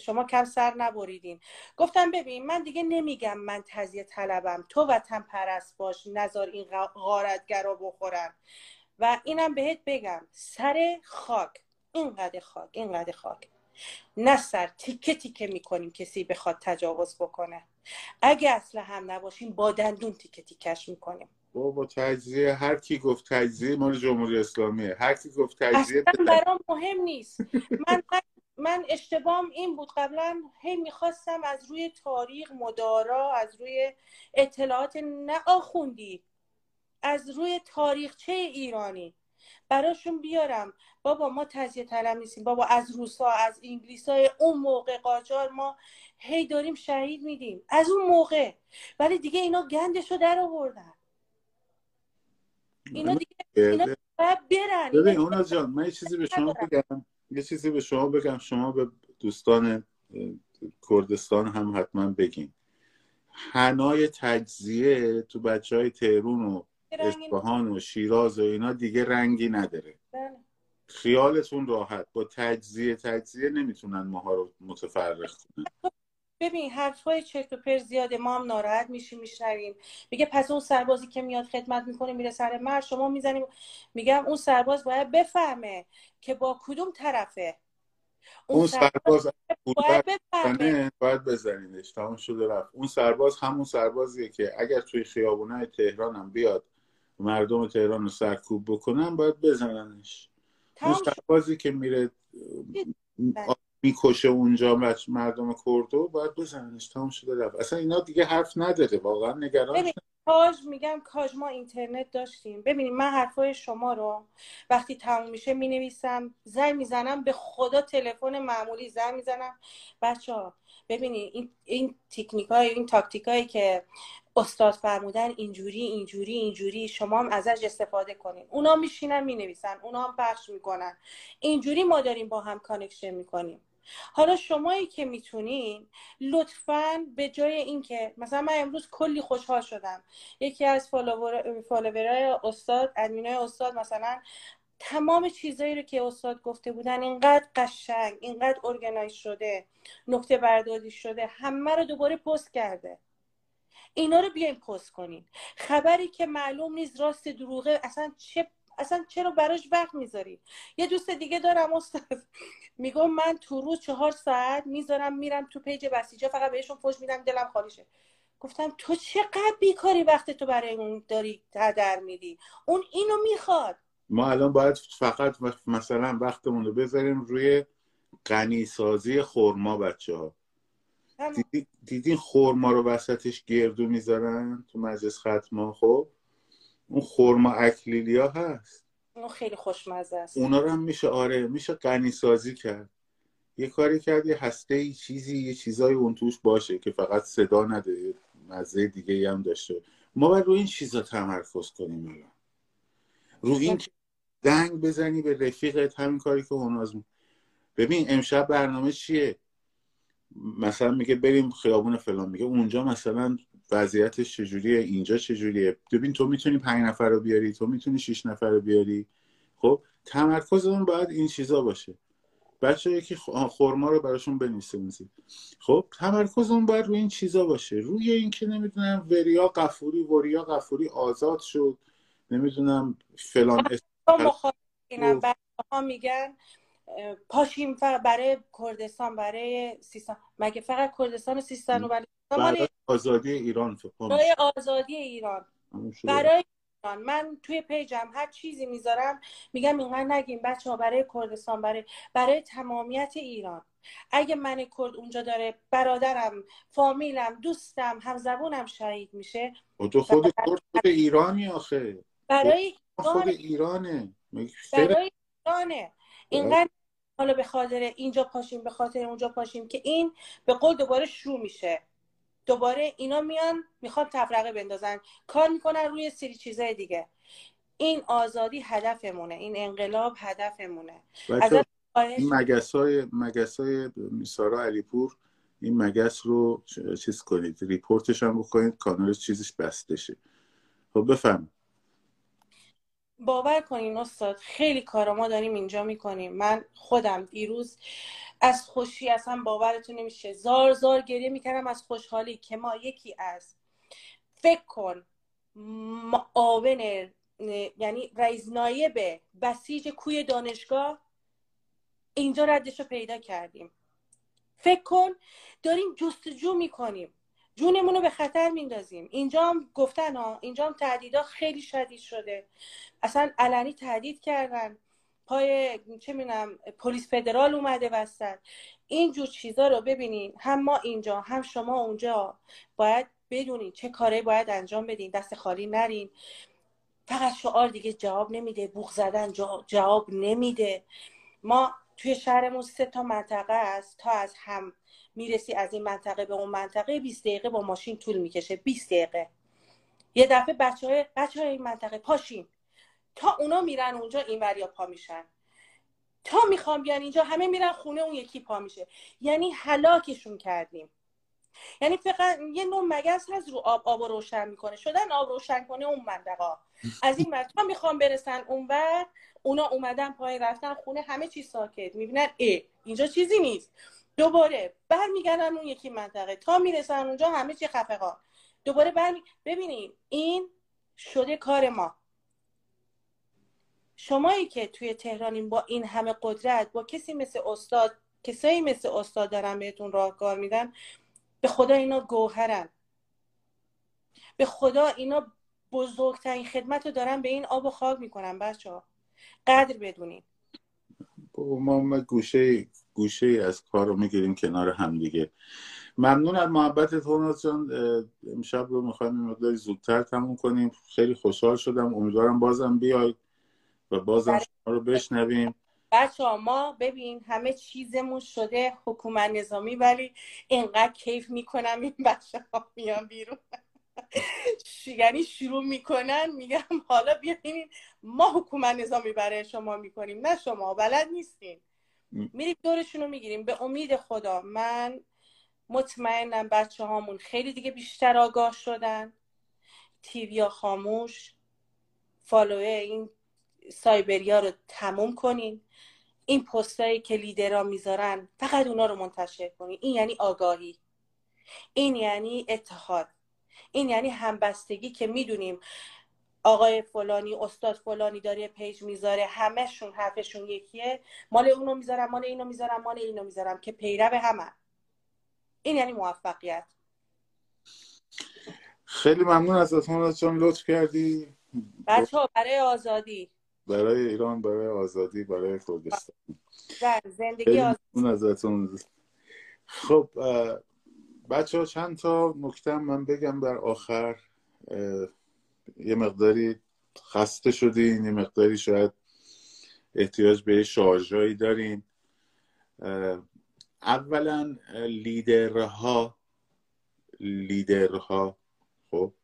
شما کم سر نبریدین. گفتم ببین من دیگه نمیگم من تزیه طلبم. تو وطن پرست باش نزار این غارتگرا بخورن. و اینم بهت بگم سر خاک اینقدر خاک اینقدر خاک. نه سر تیکه تیکه می‌کنیم کسی بخواد تجاوز بکنه. اگه اصلا هم نباشیم با دندون تیکه تیکش می‌کنیم. با تجزیه هر کی گفت تجزیه مال جمهوری اسلامیه. هر کی گفت تجزیه اصلا برام مهم نیست. من من اشتباهم این بود. قبلا هی می‌خواستم از روی تاریخ مدارا از روی اطلاعات نه آخوندی از روی تاریخچه ایرانی براشون بیارم. بابا ما تزیه طلب نیستیم. بابا از روسا از انگلیس های اون موقع قاجار ما هی داریم شهید میدیم. از اون موقع. ولی دیگه اینا گندشو در آوردن. اینا دیگه اینا برن. ببین اونا جان من یه چیزی به شما بگم. یه چیزی به شما بگم. شما به دوستان کردستان هم حتما بگین. هنای تجزیه تو بچه های تهرون و اصفهان و شیراز و اینا دیگه رنگی نداره. بله. خیالتون راحت. با تجزیه تجزیه نمی‌تونن ماها رو متفرق کنن. ببین حرفای چرت و پر زیاده. ما هم ناراحت میشیم میشنویم. میگه پس اون سربازی که میاد خدمت می‌کنه میره سر مرد شما می‌زنیم. میگم اون سرباز باید بفهمه که با کدوم طرفه. اون, سرباز باید بفهمه. باید بزنیدش تمام شده رفت. اون سرباز همون سربازیه که اگر توی خیابونه تهران هم بیاد مردم تهران رو سرکوب بکنن باید بزننش. اون سربازی که میره می‌کشه اونجا مردم کردو باید بزننش. تمام شده رفت. اصلا اینا دیگه حرف نداره. واقعا نگران کاج میگم کاج ما اینترنت داشتیم. ببینید من حرفای شما رو وقتی تموم میشه می‌نویسم زنگ می‌زنم به خدا تلفن معمولی زنگ می‌زنم. بچه ها ببینید این, این تکنیک های این تاکتیک هایی که استاد فرمودن اینجوری اینجوری اینجوری شما هم ازش استفاده کنین. اونا میشینن می‌نویسن اونا هم پخش می‌کنن. اینجوری ما داریم با هم connection می‌کنیم. حالا شمایی که می‌تونین لطفا به جای اینکه مثلا من امروز کلی خوشحال شدم. یکی از follower ای استاد ادمینای استاد مثلا تمام چیزایی رو که استاد گفته بودن اینقدر قشنگ اینقدر organize شده نکته برداری شده همه رو دوباره پست کرده. اینا رو بیاین پست کنین خبری که معلوم نیست راست دروغه اصلا چه اصلا چرا براش وقت می‌ذاری؟ یه دوست دیگه دارم استاد. میگم من تو روز چهار ساعت می‌ذارم میرم تو page بسیجا فقط بهشون فوش میدم دلم خالیشه گفتم تو چقدر بیکاری وقت تو برای اون داری تدر میدی؟ اون اینو می‌خواد. ما الان باید فقط مثلا وقتمون رو بذاریم روی غنی سازی خورما بچه ها دیدین خورما رو وسطش گردو می‌ذارن تو مجلس ختما خب. اون خورما اکلیلیا هست. اون خیلی خوشمزه است. اونا رو هم میشه آره میشه غنی سازی کرد. یه کاری کرد یه هسته ای چیزی یه چیزای اون توش باشه که فقط صدا نده مزه دیگه ای هم داشته ما باید رو این چیزا تمرکز کنیم الان. رو این که دنگ بزنی به رفیقت همین کاری که اون از ببین امشب برنامه چیه؟ مثلا میگه بریم خیابون فلان میگه اونجا مثلا وضعیتش چجوریه اینجا چجوریه؟ ببین تو می‌تونی پنج نفر رو بیاری تو می‌تونی شیش نفر رو بیاری. خب تمرکز اون باید این چیزا باشه. بچه یکی خورما رو براشون بنویسه خب تمرکز اون باید روی این چیزا باشه. روی این که نمی‌دونم وریا قفوری وریا قفوری آزاد شد نمی‌دونم فلان اینم ها میگن پاشیم برای کردستان برای سیستان. مگه فقط کردستان و سیستان و برای آزادی ایران برای آزادی ایران. برای ایران. من توی پیجم هر چیزی می‌ذارم میگم اینقدر نگیم بچه ها برای کردستان برای برای تمامیت ایران. اگه من کرد اونجا داره برادرم فامیلم دوستم همزبونم شهید میشه تو خود کرد خود ایرانی آخه. برای خود ایرانه. برای ایرانه. اینقدر حالا به خاطر اینجا پاشیم به خاطر اونجا پاشیم که این به قول دوباره شروع میشه. دوباره اینا میان می‌خوان تفرقه بندازن. کار می‌کنن روی سری چیزای دیگه. این آزادی هدفمونه. این انقلاب هدفمونه. این مگس های مگس های سارا علیپور این مگس رو چیز کنید. ریپورتش هم بکنید. کانالش چیزش بسته شه. خب بفهم. باور کنین استاد خیلی کارا ما داریم اینجا می‌کنیم. من خودم دیروز از خوشی اصلا باورتون نمیشه. زار زار گریه می‌کردم از خوشحالی که ما یکی از فکر کن معاون یعنی رئیس نایب بسیج کوی دانشگاه اینجا ردش رو پیدا کردیم. فکر کن داریم جستجو می‌کنیم. جونمون رو به خطر میندازیم. اینجا هم گفتن ها اینجا هم تهدیدا خیلی شدید شده. اصلا علنی تهدید کردن. پای چه می‌دونم پلیس فدرال اومده وسط اینجور چیزا رو ببینین. هم ما اینجا هم شما اونجا. باید بدونین چه کاری باید انجام بدین. دست خالی نرین. فقط شعار دیگه جواب نمیده. بوخ زدن جواب نمیده. ما توی شهرمون سه تا منطقه است. تا از هم می‌رسی از این منطقه به اون منطقه 20 دقیقه با ماشین طول می‌کشه 20 دقیقه. یه دفعه بچه های, بچه های این منطقه پاشین. تا اونا میرن اونجا این وریا پا میشن. تا می‌خوام بیان اینجا همه میرن خونه اون یکی پا میشه. یعنی هلاکشون کردیم. یعنی فقط یه نوع مگس هست رو آب آب روشن می‌کنه. شدن آب روشن کنه اون منطقه. از این تا می‌خوام برسن اونور اونا اومدن پای رفتن خونه همه چی ساکت. می‌بینن ای اینجا چیزی نیست. دوباره برمیگردن اون یکی منطقه. تا می‌رسن اونجا همه چی خفقان دوباره برمی... ببینید این شده کار ما. شمایی که توی تهرانین با این همه قدرت با کسی مثل استاد کسایی مثل استاد دارن بهتون راهکار میدن به خدا اینا گوهرن. به خدا اینا بزرگترین خدمت رو دارن به این آب و خاک می‌کنن بچه ها قدر بدونین. ما گوشه گوشه از کار رو می‌گیریم کنار هم دیگه. ممنون از محبت توناز جان. امشب رو می‌خوایم مقداری زودتر تموم کنیم. خیلی خوشحال شدم. امیدوارم بازم بیاید و بازم بله. شما رو بشنویم. بچه ما ببین همه چیزمون شده حکومت نظامی ولی اینقدر کیف می‌کنم این بچه ها میان بیرون. یعنی شروع می‌کنن میگم حالا بیاین ما حکومت نظامی برای شما می‌کنیم نه شما بلد نیستین. میریم دورشون رو می‌گیریم. به امید خدا من مطمئنم بچه هامون خیلی دیگه بیشتر آگاه شدن. تیویا خاموش. فالوه این سایبریا رو تموم کنین. این پستایی که لیدرها می‌ذارن فقط اونا رو منتشر کنین. این یعنی آگاهی. این یعنی اتحاد. این یعنی همبستگی که می‌دونیم آقای فلانی استاد فلانی داره پیج می‌ذاره همهشون حرفشون یکیه. مال اونو می‌ذارم مال اینو می‌ذارم مال اینو می‌ذارم که پیرو همه. این یعنی موفقیت. خیلی ممنون از اتون جان لطف کردی. بچه ها برای آزادی. برای ایران برای آزادی برای کردستان زندگی آزادی ازتون. خب بچه ها چند تا نکته من بگم در آخر. یه مقداری خسته شدین یه مقداری شاید احتیاج به شارژایی دارین. اولا لیدرها لیدرها خب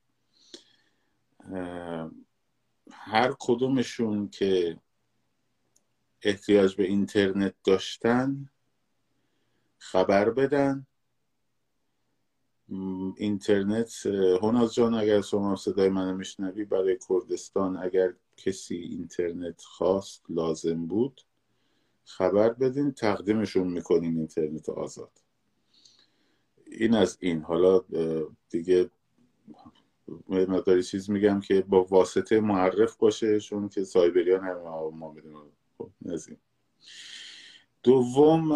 هر کدومشون که احتیاج به اینترنت داشتن خبر بدن. اینترنت هناز جان اگر شما صدای منو میشنوی برای کردستان اگر کسی اینترنت خواست لازم بود خبر بدین تقدیمشون می‌کنیم اینترنت آزاد. این از این. حالا دیگه مقداری چیز میگم که با واسطه معرف باشه چون که سایبریان هم ما می‌دونم خب این دوم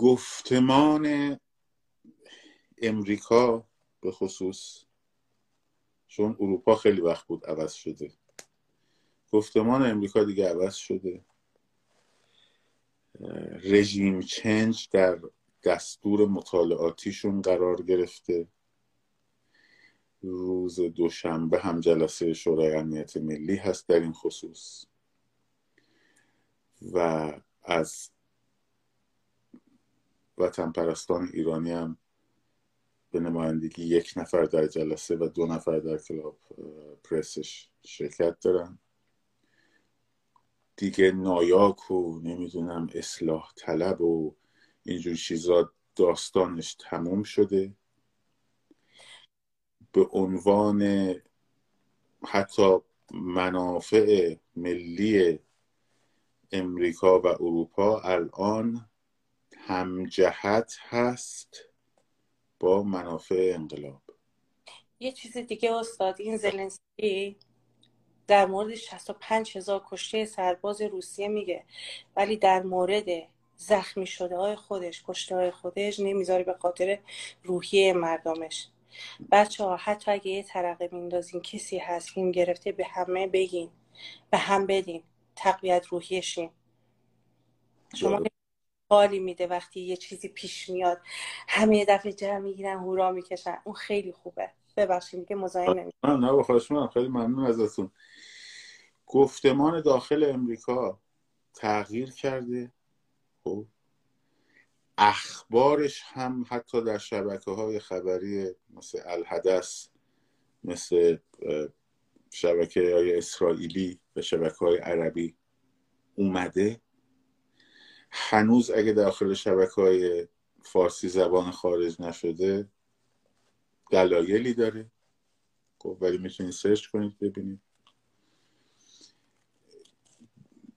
گفتمان امریکا به خصوص چون اروپا خیلی وقت بود عوض شده. گفتمان امریکا دیگه عوض شده. رژیم چنج در دستور مطالعاتیشون قرار گرفته. روز دوشنبه هم جلسه شورای امنیت ملی هست در این خصوص. و از وطن پرستان ایرانی هم به نمایندگی یک نفر در جلسه و دو نفر در کلاب پرسش شرکت دارن. دیگه نایاک و نمی‌دونم اصلاح طلب و اینجور چیزا داستانش تموم شده. به عنوان حتی منافع ملی امریکا و اروپا الان همجهت هست با منافع انقلاب. یه چیز دیگه استاد این زلنسکی در مورد 65 هزار کشته سرباز روسیه میگه ولی در مورد زخمی شده های خودش کشته های خودش نمی‌ذاره به خاطر روحیه مردمش. بچه ها حتی اگه یه ترقه میندازین کسی هست فیلم گرفته به همه بگین به هم بدین تقویت روحیشین. شما حالی میده وقتی یه چیزی پیش میاد. همه یه دفعه جمع می‌گیرن هورا می‌کشن. اون خیلی خوبه. ببخشید که مزاحم نمیشه نه بخواهش من خیلی ممنون ازتون. گفتمان داخل امریکا تغییر کرده. خب. اخبارش هم حتی در شبکه های خبری مثل الحدث مثل شبکه های اسرائیلی و شبکه های عربی اومده. هنوز اگه داخل شبکه های فارسی زبان خارج نشده دلایلی داره. خب ولی می‌تونید سرچ کنید ببینید.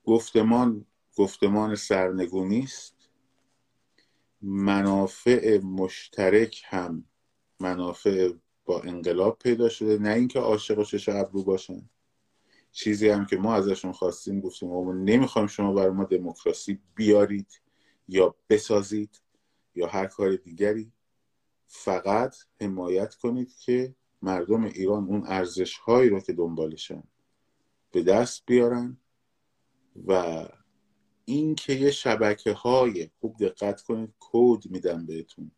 گفتمان گفتمان سرنگونی است. منافع مشترک هم منافع با انقلاب پیدا شده. نه اینکه عاشق و چش ابرو باشن. چیزی هم که ما ازشون خواستیم گفتیم ما نمی‌خوایم شما برای ما دموکراسی بیارید یا بسازید یا هر کار دیگری. فقط حمایت کنید که مردم ایران اون ارزش هایی رو که دنبالشن به دست بیارن و این که یه شبکه های خوب دقت کنید کود میدم بهتون.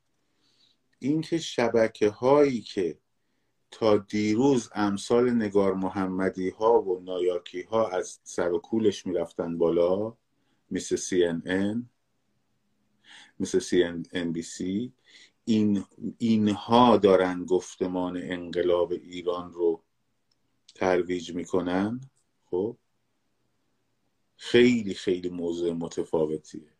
این که شبکه هایی که تا دیروز امثال نگار محمدی ها و نایاکی ها از سر و کولش می‌رفتن بالا مثل CNN مثل CNBC این اینها دارن گفتمان انقلاب ایران رو ترویج می‌کنن. خب؟ خیلی خیلی موضوع متفاوتیه.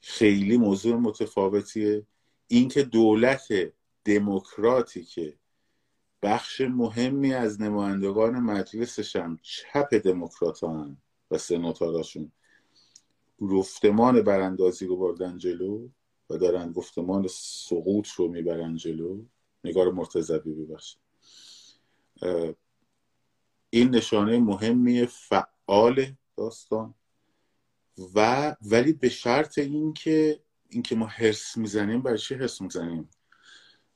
خیلی موضوع متفاوتیه. اینکه دولت دموکراتی که بخش مهمی از نمایندگان مجلسش هم چپ دموکرات و سناتاراشون گفتمان براندازی رو بردن جلو و دارن گفتمان سقوط رو می‌برن جلو. نگار مرتضوی ببخشید. این نشانه مهمی فعال داستان و ولی به شرط اینکه اینکه ما هرس می‌زنیم برای چی هرس می‌زنیم؟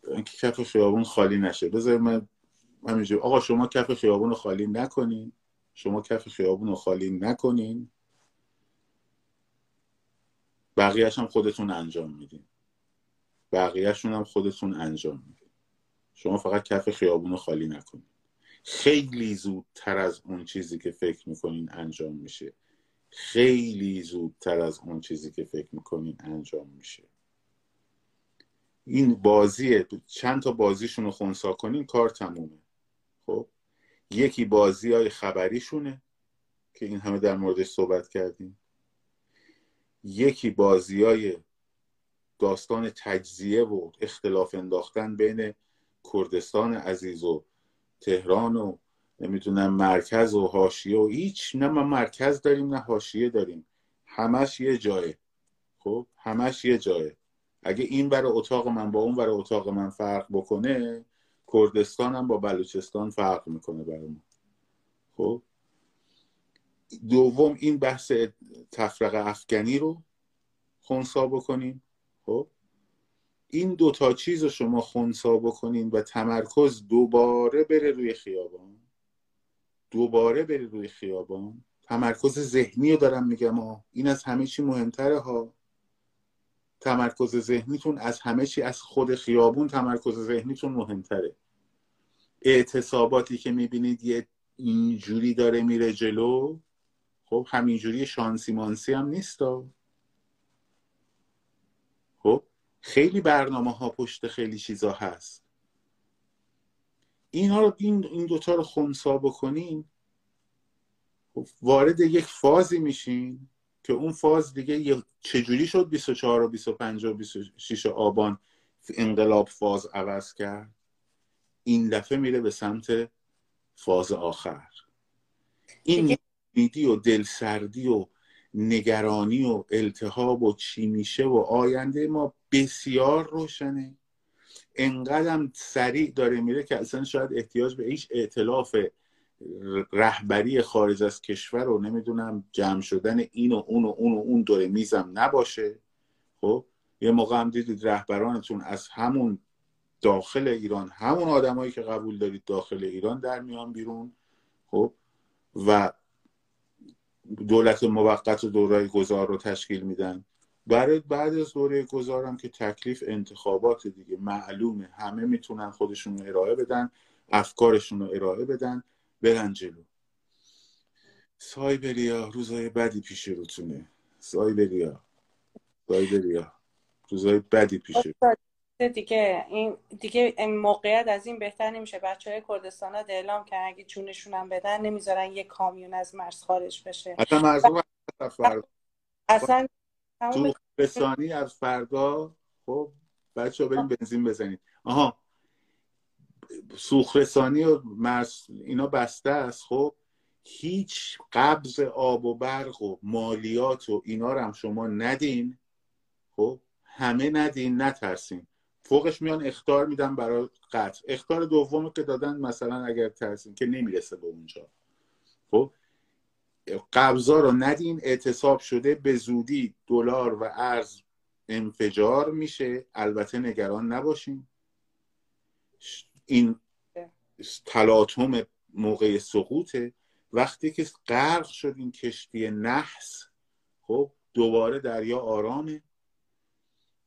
اینکه کف خیابون خالی نشه. بذار من همینجور. آقا شما کف خیابون رو خالی نکنین. شما کف خیابون رو خالی نکنین. بقیهش هم خودتون انجام میدین. بقیهشون هم خودتون انجام میدین. شما فقط کف خیابون رو خالی نکنین. خیلی زودتر از اون چیزی که فکر می‌کنین انجام میشه. خیلی زودتر از اون چیزی که فکر می‌کنین انجام میشه. این بازیه چند تا بازیشون رو خونسا کنین کار تمومه. خب؟ یکی بازی های خبریشونه که این همه در موردش صحبت کردیم. یکی بازی های داستان تجزیه و اختلاف انداختن بین کردستان عزیز و تهران و نمی‌دونم مرکز و حاشیه و هیچ. نه ما مرکز داریم نه حاشیه داریم. همش یه جایه. خب؟ همش یه جایه. اگه این برای اتاق من با اون برای اتاق من فرق بکنه کردستان هم با بلوچستان فرق می‌کنه برای ما. خب؟ دوم این بحث تفرقه افغانی رو خونسا بکنیم. خب؟ این دوتا چیز رو شما خونسا بکنین و تمرکز دوباره بره روی خیابان. دوباره بره روی خیابان. تمرکز ذهنی رو دارم میگم ها این از همه چی مهمتره ها. تمرکز ذهنیتون از همه چی از خود خیابون تمرکز ذهنیتون مهمتره. اعتصاباتی که می‌بینید یه اینجوری داره میره جلو. خب همینجوری شانسی مانسی هم نیست خب خیلی برنامه ها پشت خیلی چیزا هست. اینها رو این, این دوتا رو خونسا بکنین. خب وارد یک فازی میشین. که اون فاز دیگه چجوری شد 24 و 25 و 26 آبان انقلاب فاز عوض کرد؟ این دفعه میره به سمت فاز آخر. این میدی و دلسردی و نگرانی و التهاب و چی میشه و آینده ما بسیار روشنه. انقدرم سریع داره میره که اصلا شاید احتیاج به هیچ اعتلاف رهبری خارج از کشور و نمی‌دونم جمع شدن این و اون و اون و اون داره میزم نباشه. خب یه موقع هم دیدید رهبرانتون از همون داخل ایران همون آدمایی که قبول دارید داخل ایران در میان بیرون. خب و دولت موقت و دوره گذار رو تشکیل میدن. برای بعد از دوره گذارم که تکلیف انتخابات دیگه معلومه. همه می‌تونن خودشون رو ارائه بدن افکارشون رو ارائه بدن. برن جلو. سایبریا روزای بدی پیش روتونه. سایبریا. سایبریا. روزای بدی پیش دیگه این دیگه موقعیت از این بهتر نمیشه. بچه های کردستان ها اعلام کردن اگه جونشون هم بدن نمی‌ذارن یه کامیون از مرز خارج بشه. اصلا فردا. اصلا رسانی از فردا خب بچه ها بریم بنزین بزنید. آها. سوخرسانی و مرز اینا بسته است خب؟ هیچ قبض آب و برق و مالیات و اینا رو هم شما ندین خب؟ همه ندین نترسین. فوقش میان اختار میدن برای قطع اختار دوم که دادن مثلا اگر ترسین که نمی‌رسه به اونجا. خب؟ قبضا رو ندین اعتصاب شده به زودی دلار و ارز انفجار میشه. البته نگران نباشین. این تلاطم موقع سقوطه. وقتی که غرق شد این کشتی نحس خب دوباره دریا آرامه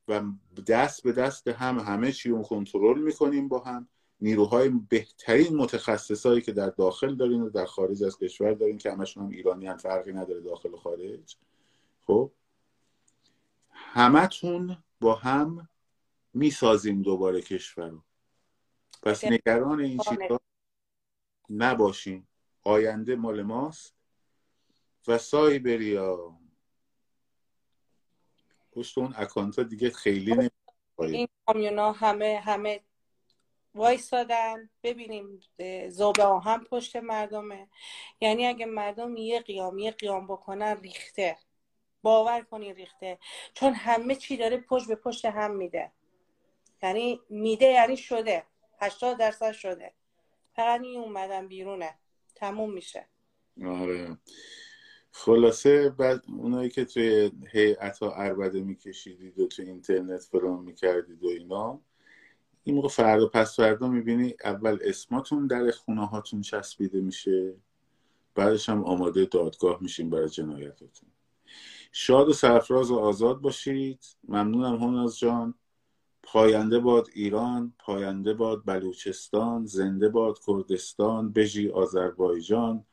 و دست به دست هم همه چی اون کنترل می‌کنیم با هم. نیروهای بهترین متخصصایی که در داخل دارین و در خارج از کشور دارین که همشون هم ایرانی هم فرقی نداره داخل و خارج. خب همتون با هم می‌سازیم دوباره کشور رو. پس نگران این چیزا نباشین آینده مال ماست. و سایبریا. پشت اون اکانت دیگه خیلی نمی این کامیونا همه همه وایستادن ببینیم زوبه هم پشت مردمه. یعنی اگه مردم یه قیام یه قیام بکنن ریخته. باور کنین ریخته. چون همه چی داره پشت به پشت هم میده. یعنی میده یعنی شده. هشتاد درصد شده. فقط این اومدن بیرونه. تموم میشه. آره. خلاصه بعد اونایی که توی هیئت ها عربده میکشیدید و توی اینترنت فلان می‌کردید و اینا این موقع فردا پس فردا می‌بینی اول اسماتون در خونه هاتون چسبیده میشه بعدش هم آماده دادگاه میشین برای جنایتاتون. شاد و سرفراز و آزاد باشید. ممنونم هوناز جان. پاینده باد ایران پاینده باد بلوچستان زنده باد کردستان بژی آذربایجان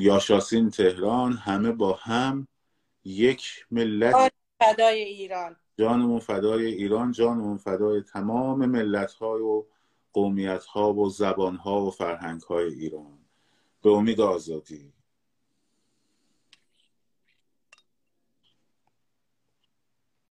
یاشاسین تهران همه با هم یک ملت. فدای ایران. جانمون فدای ایران جانمون فدای تمام ملت های و قومیت ها و زبان ها و فرهنگ های ایران. به امید آزادی.